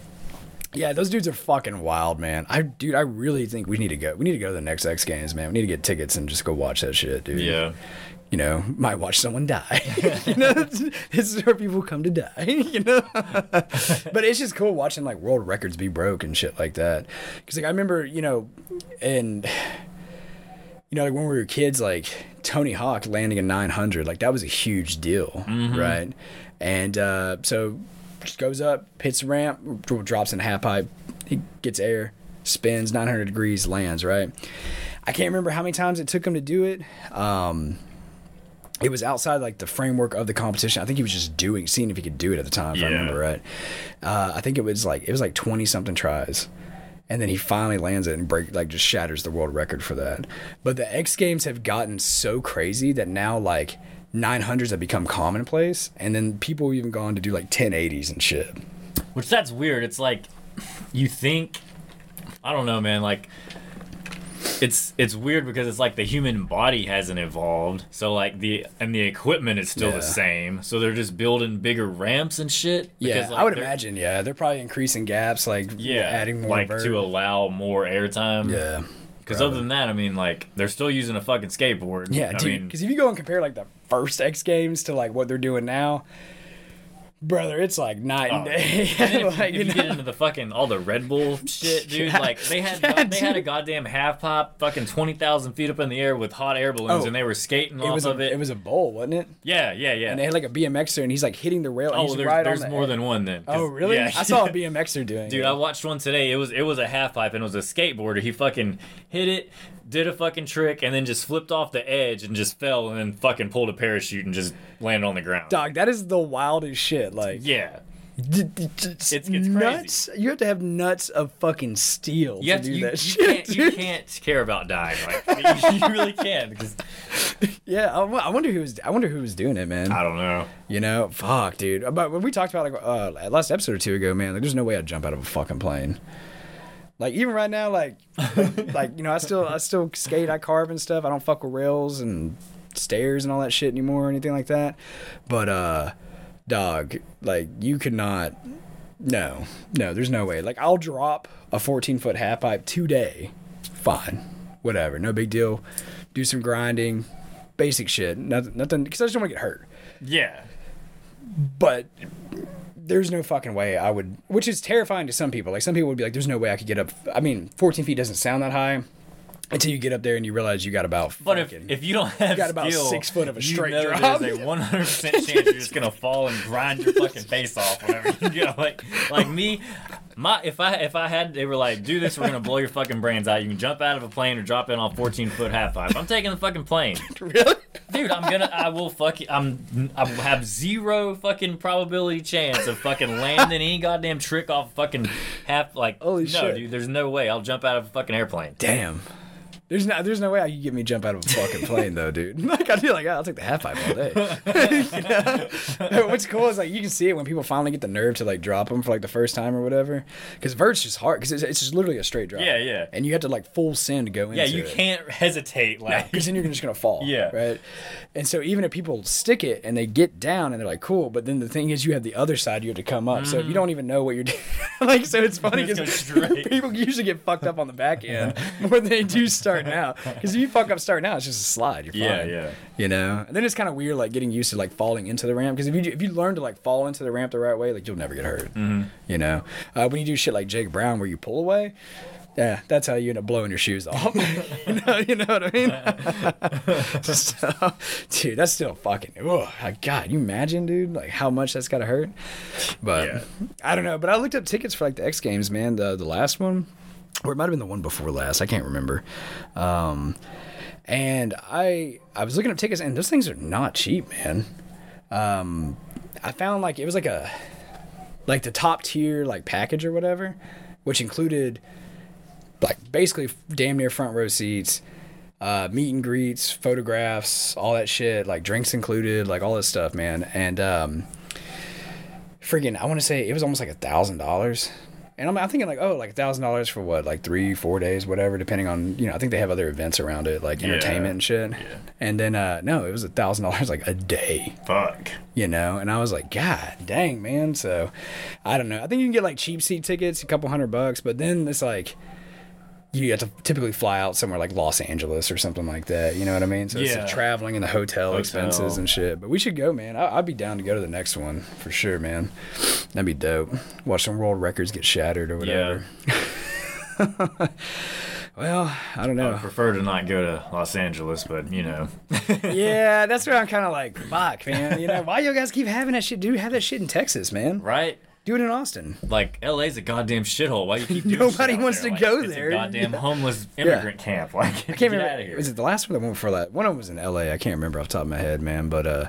Yeah, those dudes are fucking wild, man. I dude, I really think we need to go. We need to go to the next X Games, man. We need to get tickets and just go watch that shit, dude. Yeah. You know, might watch someone die. you know, this is where people come to die. You know, but it's just cool watching like world records be broke and shit like that. Because like I remember, you know, and you know, like when we were kids, like Tony Hawk landing a 900, like that was a huge deal, Mhm. right? And uh, so just goes up, hits the ramp, drops in a half pipe, he gets air, spins 900 degrees, lands, right? I can't remember how many times it took him to do it. Um, it was outside like the framework of the competition. I think he was just doing, seeing if he could do it at the time. If I remember right. Uh, I think it was like it was like twenty something tries, and then he finally lands it and break like just shatters the world record for that. But the X Games have gotten so crazy that now like 900s have become commonplace, and then people have even gone to do like 1080s and shit. Which that's weird. It's like you think I don't know, man, like it's it's weird because it's like the human body hasn't evolved. So like the and the equipment is still Yeah. the same. So they're just building bigger ramps and shit. Yeah, like, I would imagine. Yeah, they're probably increasing gaps, like Yeah, adding more like to allow more airtime. Yeah, Because other than that, I mean, like they're still using a fucking skateboard. Yeah, I dude. Because if you go and compare like the first X Games to like what they're doing now, brother, it's like night and Oh, day. And if, Like, if you you get into the fucking all the Red Bull shit, dude, Yeah. like they had Yeah, they had a goddamn half pop, fucking twenty thousand feet up in the air with hot air balloons, Oh, and they were skating it off was of a, it. it was a bowl, wasn't it? yeah, yeah, yeah. And they had like a BMXer, and he's like hitting the rail. and oh, there's, there's the more edge. than one then. Oh, really? Yeah, I saw a BMXer doing Dude, it. I watched one today. It was it was a half pipe and it was a skateboarder. He fucking hit it, did a fucking trick, and then just flipped off the edge and just fell and then fucking pulled a parachute and just landed on the ground. Dog, that is the wildest shit. Like, Yeah. it's, it's nuts. You have to have nuts of fucking steel You, to do you, that you shit. can't, you can't care about dying. Like you, really can't because Yeah, I, I wonder who was. I wonder who was doing it, man. I don't know. You know, fuck, dude. But when we talked about like uh, last episode or two ago, man, like there's no way I'd jump out of a fucking plane. Like even right now, like, like you know, I still I still skate, I carve and stuff. I don't fuck with rails and stairs and all that shit anymore or anything like that. But uh, dog, like you could not. No, no, there's no way. Like I'll drop a 14 foot half pipe today. Fine, whatever, no big deal. Do some grinding, basic shit. Nothing, nothing, because I just don't want to get hurt yeah. but there's no fucking way I would, which is terrifying to some people. Like some people would be like, "There's no way I could get up." I mean, 14 feet doesn't sound that high until you get up there and you realize you got about. But if, fucking- if you don't have got about skill, six foot of a straight you know drop. There's a 100 percent chance you're just gonna fall and grind your fucking face off whenever you get like like me. My if I if I had they were like do this we're gonna blow your fucking brains out. You can jump out of a plane or drop in on 14 foot half pipe. I'm taking the fucking plane. really? Dude, I'm gonna I will fuck you. I'm I will have zero fucking probability chance of fucking landing any goddamn trick off fucking half like Holy no shit. dude. There's no way I'll jump out of a fucking airplane. Damn. There's no, there's no way I could get me jump out of a fucking plane though, dude. Like I'd be like, "Yeah, I'll take the half pipe all day. You know? What's cool is like you can see it when people finally get the nerve to like drop them for like the first time or whatever. Because vert's just hard because it's, it's just literally a straight drop. Yeah, yeah. And you have to like full send to go in. Yeah, you it. can't hesitate like because then you're just gonna fall. Yeah. Right. And so even if people stick it and they get down and they're like, cool, but then the thing is, you have the other side you have to come up. So if you mm. don't even know what you're doing, like, so it's funny because people usually get fucked up on the back end more than they do starting out. Because if you fuck up starting out, it's just a slide. You're Yeah, fine. yeah. yeah. You know. And then it's kind of weird, like getting used to like falling into the ramp. Because if you if you learn to like fall into the ramp the right way, like you'll never get hurt. Mhm. You know. Uh, when you do shit like Jake Brown, where you pull away. Yeah, that's how you end up blowing your shoes off. you, know, you know what I mean? Uh, dude, that's still fucking. Oh, God, you imagine, dude, like how much that's got to hurt. But I don't know. But I looked up tickets for like the X Games, man. The the last one, or it might have been the one before last. I can't remember. Um, and I I was looking up tickets, and those things are not cheap, man. Um, I found like it was like a like the top tier like package or whatever, which included like basically damn near front row seats, uh, meet and greets, photographs, all that shit, like drinks included, like all this stuff, man. And um, freaking, I want to say it was almost like a thousand dollars. And I'm, I'm thinking like, oh, like a thousand dollars for what, like three, four days, whatever, depending on you know. I think they have other events around it, like entertainment and shit. Yeah. And then uh no, it was a thousand dollars like a day. Fuck. You know, and I was like, God dang, man. So I don't know. I think you can get like cheap seat tickets, a couple hundred bucks, but then it's like you have to typically fly out somewhere like Los Angeles or something like that. You know what I mean? So it's Yeah. the traveling and the hotel, Hotel. expenses and shit. But we should go, man. I- I'd be down to go to the next one for sure, man. That'd be dope. Watch some world records get shattered or whatever. Yeah. well, I don't I know. would prefer to not go to Los Angeles, but you know. yeah, that's where I'm kind of like, fuck, man. You know, why you guys keep having that shit? Do have that shit in Texas, man. Right? Do it in Austin. Like LA's a goddamn shithole. Why you keep doing Nobody wants there? to Like, go it's there. A goddamn Yeah. homeless Yeah. immigrant camp. Like I can't get remember. out of here. Was it the last one or the one before that? One of them was in L.A. I can't remember off the top of my head, man. But uh,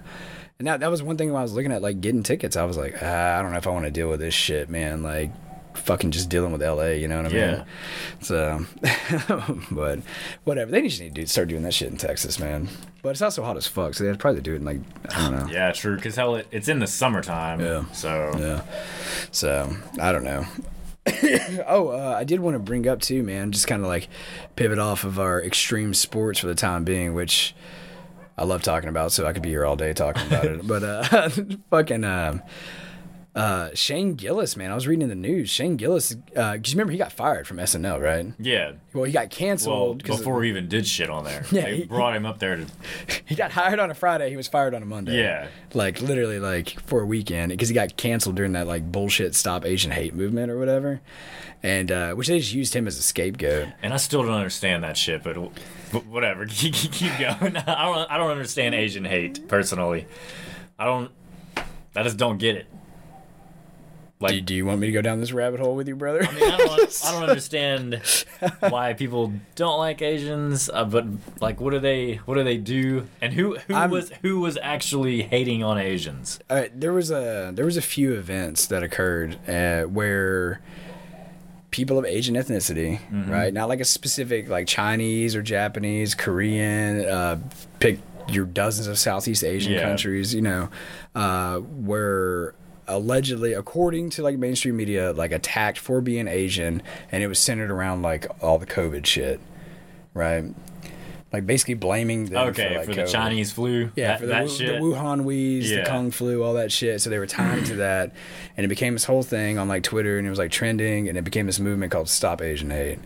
and that that was one thing when I was looking at like getting tickets. I was like, ah, I don't know if I want to deal with this shit, man. Like, fucking just dealing with L.A. You know what I Yeah. mean? So, but whatever. They just need to do, start doing that shit in Texas, man. But it's also hot as fuck, so they'd probably do it in like I don't know. Yeah, true. Because hell, it, it's in the summertime. Yeah. So Yeah. So I don't know. oh, uh, I did want to bring up too, man. Just kind of like pivot off of our extreme sports for the time being, which I love talking about. So I could be here all day talking about it. But uh, fucking um, uh, Shane Gillis, man. I was reading in the news. Shane Gillis, because you remember he got fired from SNL, right? Yeah. Well, he got Well, canceled 'cause- before he even did shit on there, Yeah, they he- brought him up there to. he got hired on a Friday. He was fired on a Monday. Yeah. like literally like for a weekend because he got canceled during that like bullshit stop Asian hate movement or whatever, and uh, which they just used him as a scapegoat. And I still don't understand that shit, but, but whatever. Keep going. I don't. I don't understand Asian hate personally. I don't. I just don't get it. Like, do, do you want me to go down this rabbit hole with you, brother? I mean, I don't, I don't understand why people don't like Asians, uh, but like, what do they, what do they do, and who, who I'm- was, who was actually hating on Asians? uh, there was a there was a few events that occurred uh, where people of Asian ethnicity, Mhm. right? Not like a specific like Chinese or Japanese, Korean. Uh, pick your dozens of Southeast Asian Yeah. countries, you know, uh, were allegedly, according to like mainstream media, like attacked for being Asian, and it was centered around like all the COVID shit, right? Like basically blaming them Okay, for, like, for the COVID. Chinese flu, Yeah, that- for the, that Wu- shit. the Wuhan wheeze, Yeah. the Kung flu, all that shit. So they were tied to that, and it became this whole thing on like Twitter, and it was like trending, and it became this movement called Stop Asian Hate.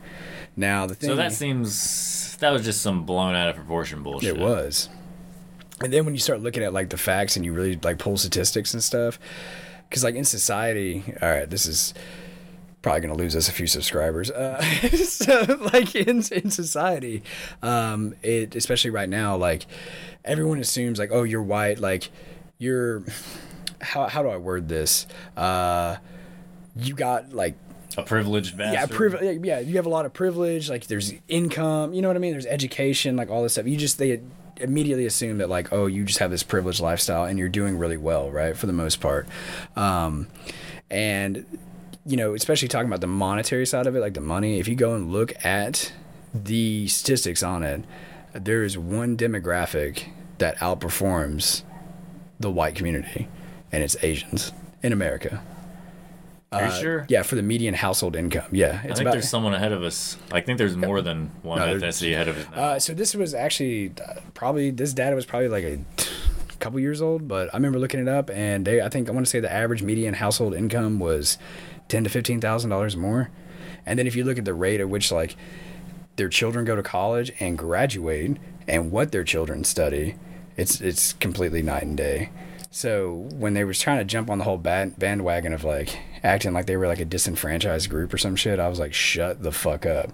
Now the thing, So that seems that was just some blown out of proportion bullshit. it was. And then when you start looking at like the facts and you really like pull statistics and stuff, because like in society, all right, this is probably going to lose us a few subscribers. Uh, so like in in society, um, it especially right now, like everyone assumes like, oh, you're white, like you're. How how do I word this? Uh, you got like a privileged yeah, bastard. priv- yeah, you have a lot of privilege. Like there's income, you know what I mean. There's education, like all this stuff. You just they immediately assume that like, oh, you just have this privileged lifestyle and you're doing really well, right? For the most part, um, and you know, especially talking about the monetary side of it, like the money. If you go and look at the statistics on it, there is one demographic that outperforms the white community, and it's Asians in America. Are you Uh, sure? Yeah, for the median household income. Yeah, I it's think about. there's someone ahead of us. I think there's more than one No, ethnicity ahead of us. Uh, so this was actually uh, probably this data was probably like a couple years old, but I remember looking it up, and they I think I want to say the average median household income was ten to fifteen thousand dollars more, and then if you look at the rate at which like their children go to college and graduate, and what their children study, it's it's completely night and day. So when they was trying to jump on the whole band, bandwagon of like acting like they were like a disenfranchised group or some shit, I was like, shut the fuck up.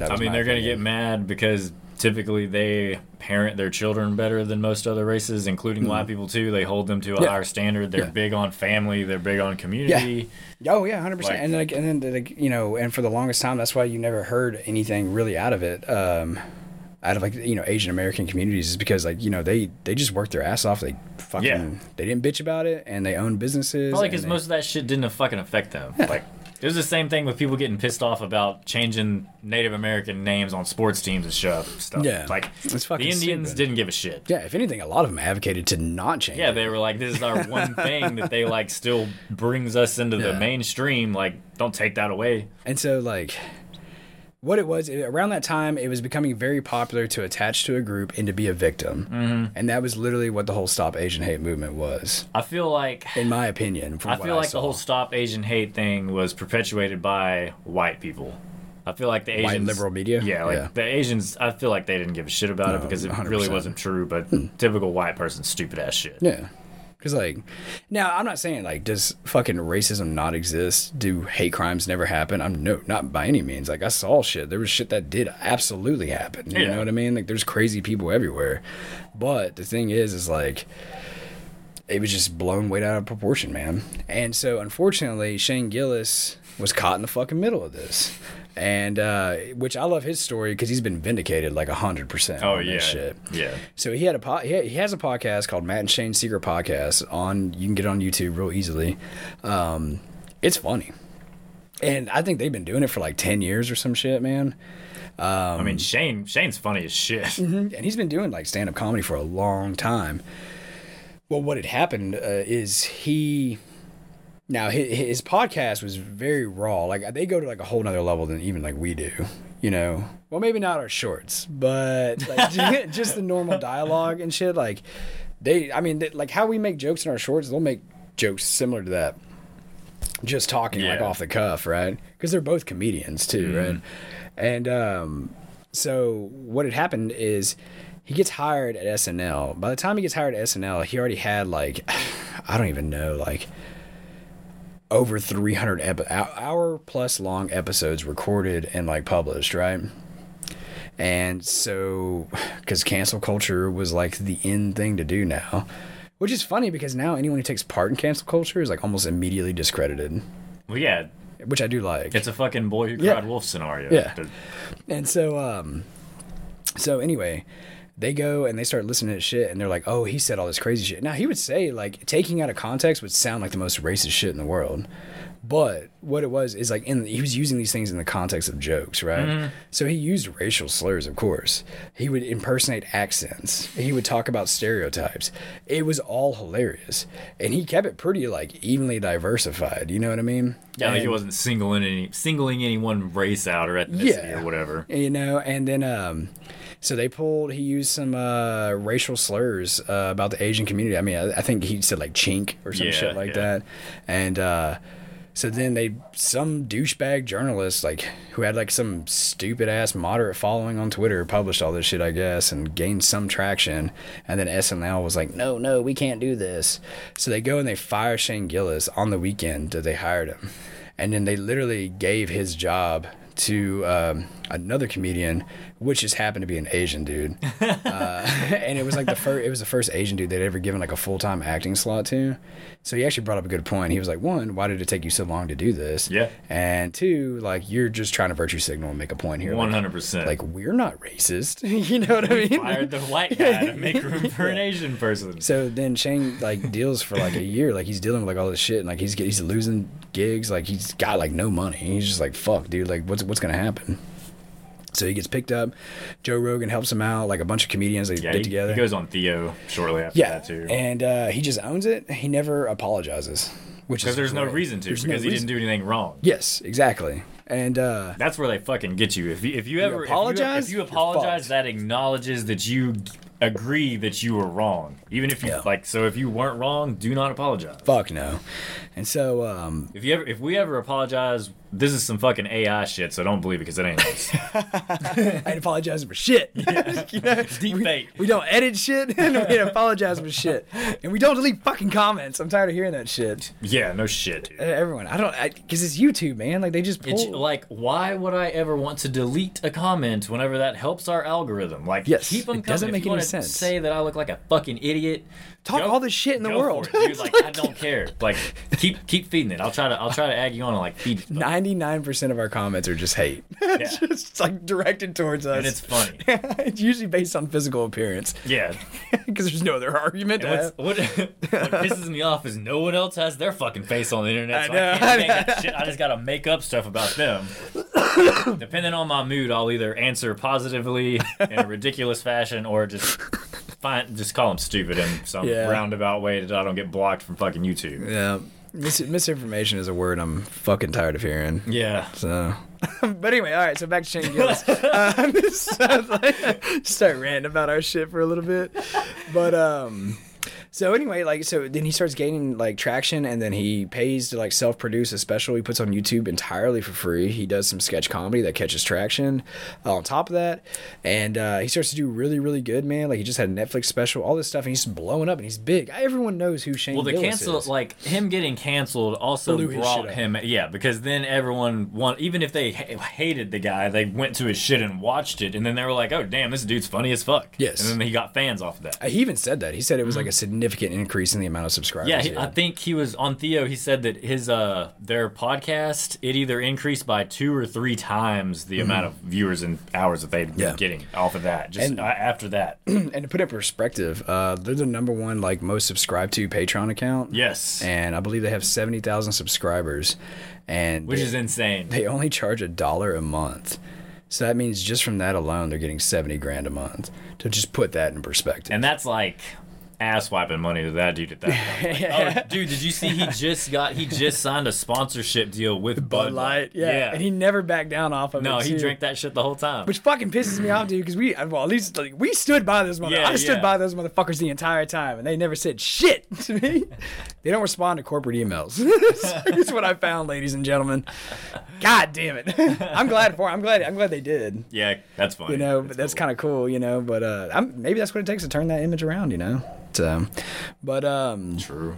I mean, they're gonna get mad because typically they parent their children better than most other races, including white people too. They hold them to a Mm-hmm. Yeah. higher standard. They're Yeah. big on family. They're big on community. Oh yeah, hundred percent. Like- And like, and then like, you know, and for the longest time, that's why you never heard anything really out of it. Um, out of like you know Asian American communities is because like you know they they just worked their ass off. They fucking Yeah. they didn't bitch about it, and they own businesses. Probably and because most of that shit didn't fucking affect them. Like It was the same thing with people getting pissed off about changing Native American names on sports teams and stuff. stuff. Yeah, like it's fucking the Indians stupid. didn't give a shit. Yeah, if anything, a lot of them advocated to not change. Yeah, it. they were like, "This is our one thing that they like still brings us into the mainstream. Like, don't take that away." And so, like, what it was it- around that time, it was becoming very popular to attach to a group and to be a victim. Mhm. And that was literally what the whole Stop Asian Hate movement was, I feel like, in my opinion. From I feel like saw. the whole "Stop Asian Hate" thing was perpetuated by white people. I feel like the White Asians, liberal media? yeah, like Yeah. the Asians. I feel like they didn't give a shit about it because it 100%. really wasn't true. But typical white person, stupid ass shit. Yeah. Because, like, now I'm not saying, like, does fucking racism not exist? Do hate crimes never happen? I'm no, not by any means. Like, I saw shit. There was shit that did absolutely happen. You Yeah. know what I mean? Like, there's crazy people everywhere. But the thing is, is like, it was just blown way out of proportion, man. And so, unfortunately, Shane Gillis was caught in the fucking middle of this. And, uh, which I love his story because he's been vindicated like 100% Oh yeah, shit. yeah. So he had a po- he, ha- he has a podcast called Matt and Shane Secret Podcast on you can get it on YouTube real easily. Um, it's funny, and I think they've been doing it for like ten years or some shit, man. Um, I mean, Shane Shane's funny as shit. Mhm. and he's been doing like stand up comedy for a long time. Well, what had happened uh, is he. Now his, his podcast was very raw. Like they go to like a whole nother level than even like we do. You know, well maybe not our shorts, but like, just the normal dialogue and shit. Like they, I mean, they, like how we make jokes in our shorts, they'll make jokes similar to that. Just talking like off the cuff, right? Because they're both comedians too, right? And um, so what had happened is he gets hired at SNL. By the time he gets hired at SNL, he already had like I don't even know like over 300 epi- hour plus long episodes recorded and like published, right? And so cuz cancel culture was like the in thing to do now. Which is funny because now anyone who takes part in cancel culture is like almost immediately discredited, Well, yeah, which I do like. it's a fucking boy who Yeah. cried wolf scenario. Yeah. And so, um, so anyway, they go and they start listening to shit, and they're like, "Oh, he said all this crazy shit." Now he would say like taking out of context would sound like the most racist shit in the world, but what it was is like in he was using these things in the context of jokes, right? Mhm. So he used racial slurs, of course. He would impersonate accents. He would talk about stereotypes. It was all hilarious, and he kept it pretty like evenly diversified. You know what I mean? Yeah, like he wasn't singling any singling any one race out or ethnicity Yeah. or whatever. you know and then um so they pulled he used some uh racial slurs uh, about the asian community. I mean i, I think he said like chink or some Yeah, shit like yeah. that. And uh so then they some douchebag journalist like who had like some stupid ass moderate following on twitter published all this shit i guess and gained some traction. And then snl was like no no we can't do this. So they go and they fire shane gillis on the weekend that they hired him. And then they literally gave his job to um, another comedian, which just happened to be an Asian dude, uh, and it was like the first. It was the first Asian dude they'd ever given like a full time acting slot to. So he actually brought up a good point. He was like, one, why did it take you so long to do this? Yeah. And two, like you're just trying to virtue signal and make a point here. Hundred percent. Like we're not racist. you know what I mean? Fired the white guy to make room for an Asian person. So then Shane like deals for like a year, like he's dealing with like all this shit, and like he's he's losing gigs, like he's got like no money. He's just like fuck, dude, like what's what's gonna happen? So he gets picked up. Joe Rogan helps him out, like a bunch of comedians they Yeah, get he, together. he goes on Theo shortly after yeah, that too. and uh, he just owns it. He never apologizes, which Because there's no reason to, There's because no he reason. didn't do anything wrong. Yes, exactly. And uh, That's where they fucking get you. If you if you ever if you- apologize, if you, apologize, that acknowledges that you agree that you were wrong. Even if you Yeah. like, so if you weren't wrong, do not apologize. fuck no. And so um, If you ever if we ever apologize, this is some fucking AI shit. So don't believe it because it ain't. I ain't apologizing for shit. You know? Deep fake. We don't edit shit and we ain't apologize for shit. And we don't delete fucking comments. I'm tired of hearing that shit. Yeah, no shit, dude. Uh, Everyone, I don't, because it's YouTube, man. Like they just pull. It's like, why would I ever want to delete a comment whenever that helps our algorithm? Like, Yes, keep them it doesn't coming. make any sense. Say that I look like a fucking idiot. Talk all this shit in the world. dude. Like, I don't care. Like, keep keep feeding it. I'll try to I'll try to egg you on and like feed. 99% of our comments are just hate. it's just like directed towards us. And it's funny. it's usually based on physical appearance. Yeah. Because there's no other argument. And to have. what, what pisses me off is no one else has their fucking face on the internet. I So I, know, can't I make know. that shit. I just gotta make up stuff about them. Depending on my mood, I'll either answer positively in a ridiculous fashion or just find just call them stupid in some Yeah. roundabout way that I don't get blocked from fucking YouTube. Yeah. Mis- misinformation is a word I'm fucking tired of hearing. Yeah. So, but anyway, all right. So back to Shane Gillis. um, so, like, start ranting about our shit for a little bit, but um. So anyway, like so then he starts gaining like traction and then he pays to like self-produce a special he puts on YouTube entirely for free. He does some sketch comedy that catches traction uh, on top of that. And uh, he starts to do really, really good, man. Like he just had a Netflix special, all this stuff, and he's blowing up and he's big. Everyone knows who Shane Well, the Gillis cancel is. like him getting canceled also Blew brought him yeah because then everyone want even if they ha- hated the guy they went to his shit and watched it and then they were like oh damn this dude's funny as fuck Yes. and then he got fans off of that Uh, He even said that. He said it was like a significant increase in the amount of subscribers. yeah, he I think he was on Theo. He said that his uh their podcast it either increased by two or three times the Mhm. amount of viewers and hours that they'd Yeah. getting off of that. Just And- after that, and to put it in perspective, uh, they're the number one like most subscribed to Patreon account. Yes. and I believe they have seventy thousand subscribers, and which they- is insane. They only charge a dollar a month, so that means just from that alone, they're getting seventy grand a month. To just put that in perspective, And that's like ass wiping money to that dude at that point. Like, oh, dude, did you see he just got he just signed a sponsorship deal with Bud, Light? yeah. and he never backed down off of it. no, he too. drank that shit the whole time. Which fucking pisses me off, dude, because we, well, at least like, we stood by those mother. Yeah, I stood yeah. by those motherfuckers the entire time, and they never said shit to me. they don't respond to corporate emails. That's what I found, ladies and gentlemen. God damn it! I'm glad for. I'm glad. I'm glad they did. yeah, that's funny. You know, but that's kind of cool. You know, but uh, I'm, maybe that's what it takes to turn that image around. You know, so, but um, true.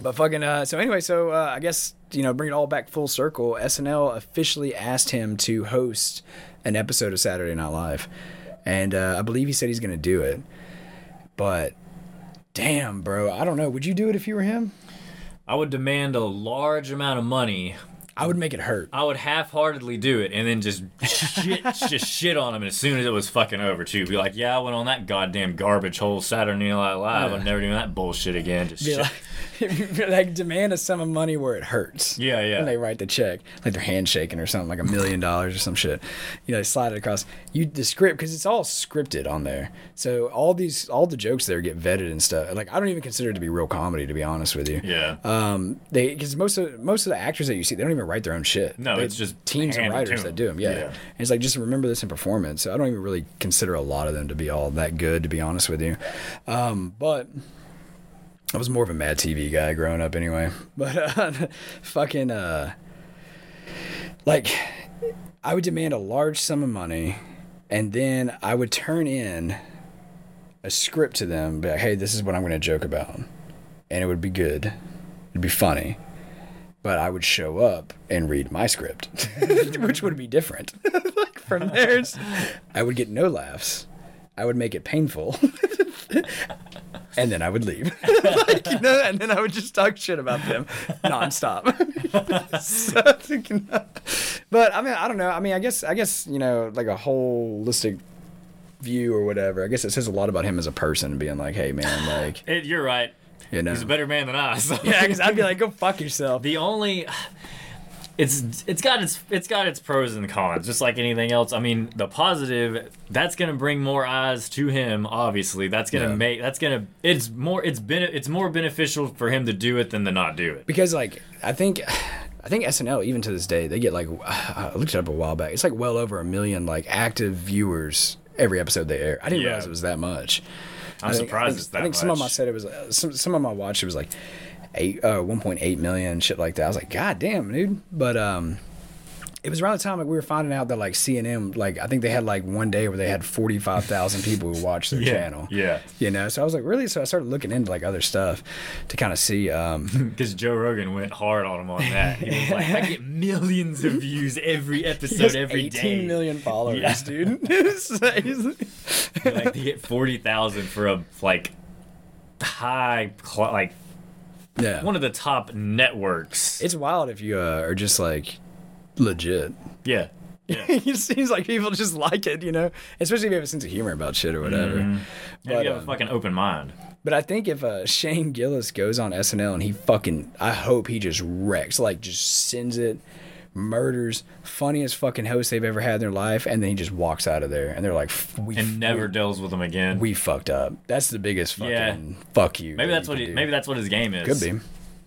But fucking uh, so anyway, so uh, I guess you know, bring it all back full circle. SNL officially asked him to host an episode of Saturday Night Live, and uh, I believe he said he's going to do it. But damn, bro, I don't know. Would you do it if you were him? I would demand a large amount of money. I would make it hurt. I would half-heartedly do it and then just shit, just shit on him as soon as it was fucking over too. Be like, yeah, I went on that goddamn garbage hole Saturday Night Live. Yeah. I'm never doing that bullshit again. Just Be shit. like, like demand a sum of money where it hurts. Yeah, yeah. And they write the check, like they're handshaking or something, like a million dollars or some shit. You know, they slide it across. You the script because it's all scripted on there. So all these, all the jokes there get vetted and stuff. Like I don't even consider it to be real comedy, to be honest with you. Yeah. Um, they because most of most of the actors that you see, they don't even write their own shit. No, They- it's just teams and writers that do them. Yeah. Yeah. And it's like just remember this in performance. So I don't even really consider a lot of them to be all that good, to be honest with you. Um, but. I was more of a Mad TV guy growing up anyway. But uh, fucking uh like I would demand a large sum of money and then I would turn in a script to them, be like, hey, this is what I'm gonna joke about. And it would be good. It'd be funny. But I would show up and read my script, which would be different. like from theirs, I would get no laughs. I would make it painful. and then I would leave. like, you know, and then I would just talk shit about them nonstop. so, thinking- but I mean, I don't know. I mean, I guess, I guess, you know, like a holistic view or whatever. I guess it says a lot about him as a person, being like, hey, man, like, It, you're right. you know, He's a better man than I. So. yeah, because I'd be like, go fuck yourself. The only it's it's got its it's got its pros and cons, just like anything else. I mean, the positive that's gonna bring more eyes to him. Obviously, that's gonna Yeah. make that's gonna it's more it's been it's more beneficial for him to do it than to not do it. because like I think I think SNL even to this day they get like I looked it up a while back. It's like well over a million like active viewers every episode they air. I didn't Yeah. realize it was that much. I'm I think- surprised I think, it's that I think some of them I said it was uh, some some of them I watched it was like eight uh 1.8 million shit like that. I was like god damn dude. But um it was around the time like we were finding out that like CNN like I think they had like one day where they had 45,000 people who watched their Yeah, channel. yeah. You know, so I was like really so I started looking into like other stuff to kind of see um Because Joe Rogan went hard on him on that. He was like, I get millions of views every episode every 18 day. million followers, Yeah. dude. like they get forty thousand for a like high like yeah one of the top networks. It's wild if you uh, are just like legit. Yeah. it seems like people just like it, you know, especially if you have a sense of humor about shit or whatever. Yeah, But, you have um, a fucking open mind. But I think if uh, Shane Gillis goes on SNL and he fucking, I hope he just wrecks, like just sends it, murders, funniest fucking host they've ever had in their life, and then he just walks out of there, and they're like, "F- we And never deals with them again. we fucked up. That's the biggest fucking Yeah. fuck you. Maybe that's what he, maybe that's what his game is. Could be.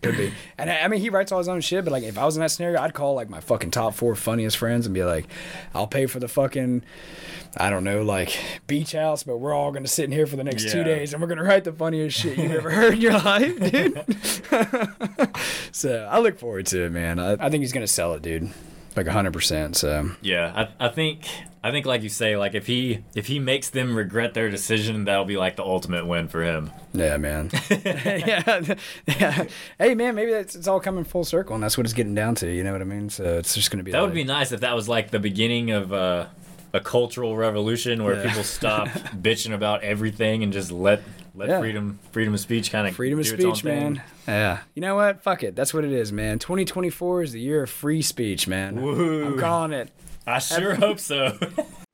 Could be. And I I mean, he writes all his own shit, but like, if I was in that scenario, I'd call like my fucking top four funniest friends and be like, I'll pay for the fucking, I don't know, like beach house, but we're all gonna sit in here for the next two days and we're gonna write the funniest shit you've ever heard in your life, dude. so I look forward to it, man. I, I think he's gonna sell it, dude. Like hundred percent. So Yeah, I, I think I think like you say, like if he if he makes them regret their decision, that'll be like the ultimate win for him. Yeah, man. yeah, yeah. Hey, man, maybe that's it's all coming full circle, and that's what it's getting down to. You know what I mean? So it's just gonna be. That would be nice if that was like the beginning of uh, a cultural revolution where Yeah. people stop bitching about everything and just let let Yeah. freedom freedom of speech kind of Freedom of do its own speech, thing. man. Yeah. You know what? Fuck it. That's what it is, man. 2024 is the year of free speech, man. Woo. I'm calling it. I sure hope so.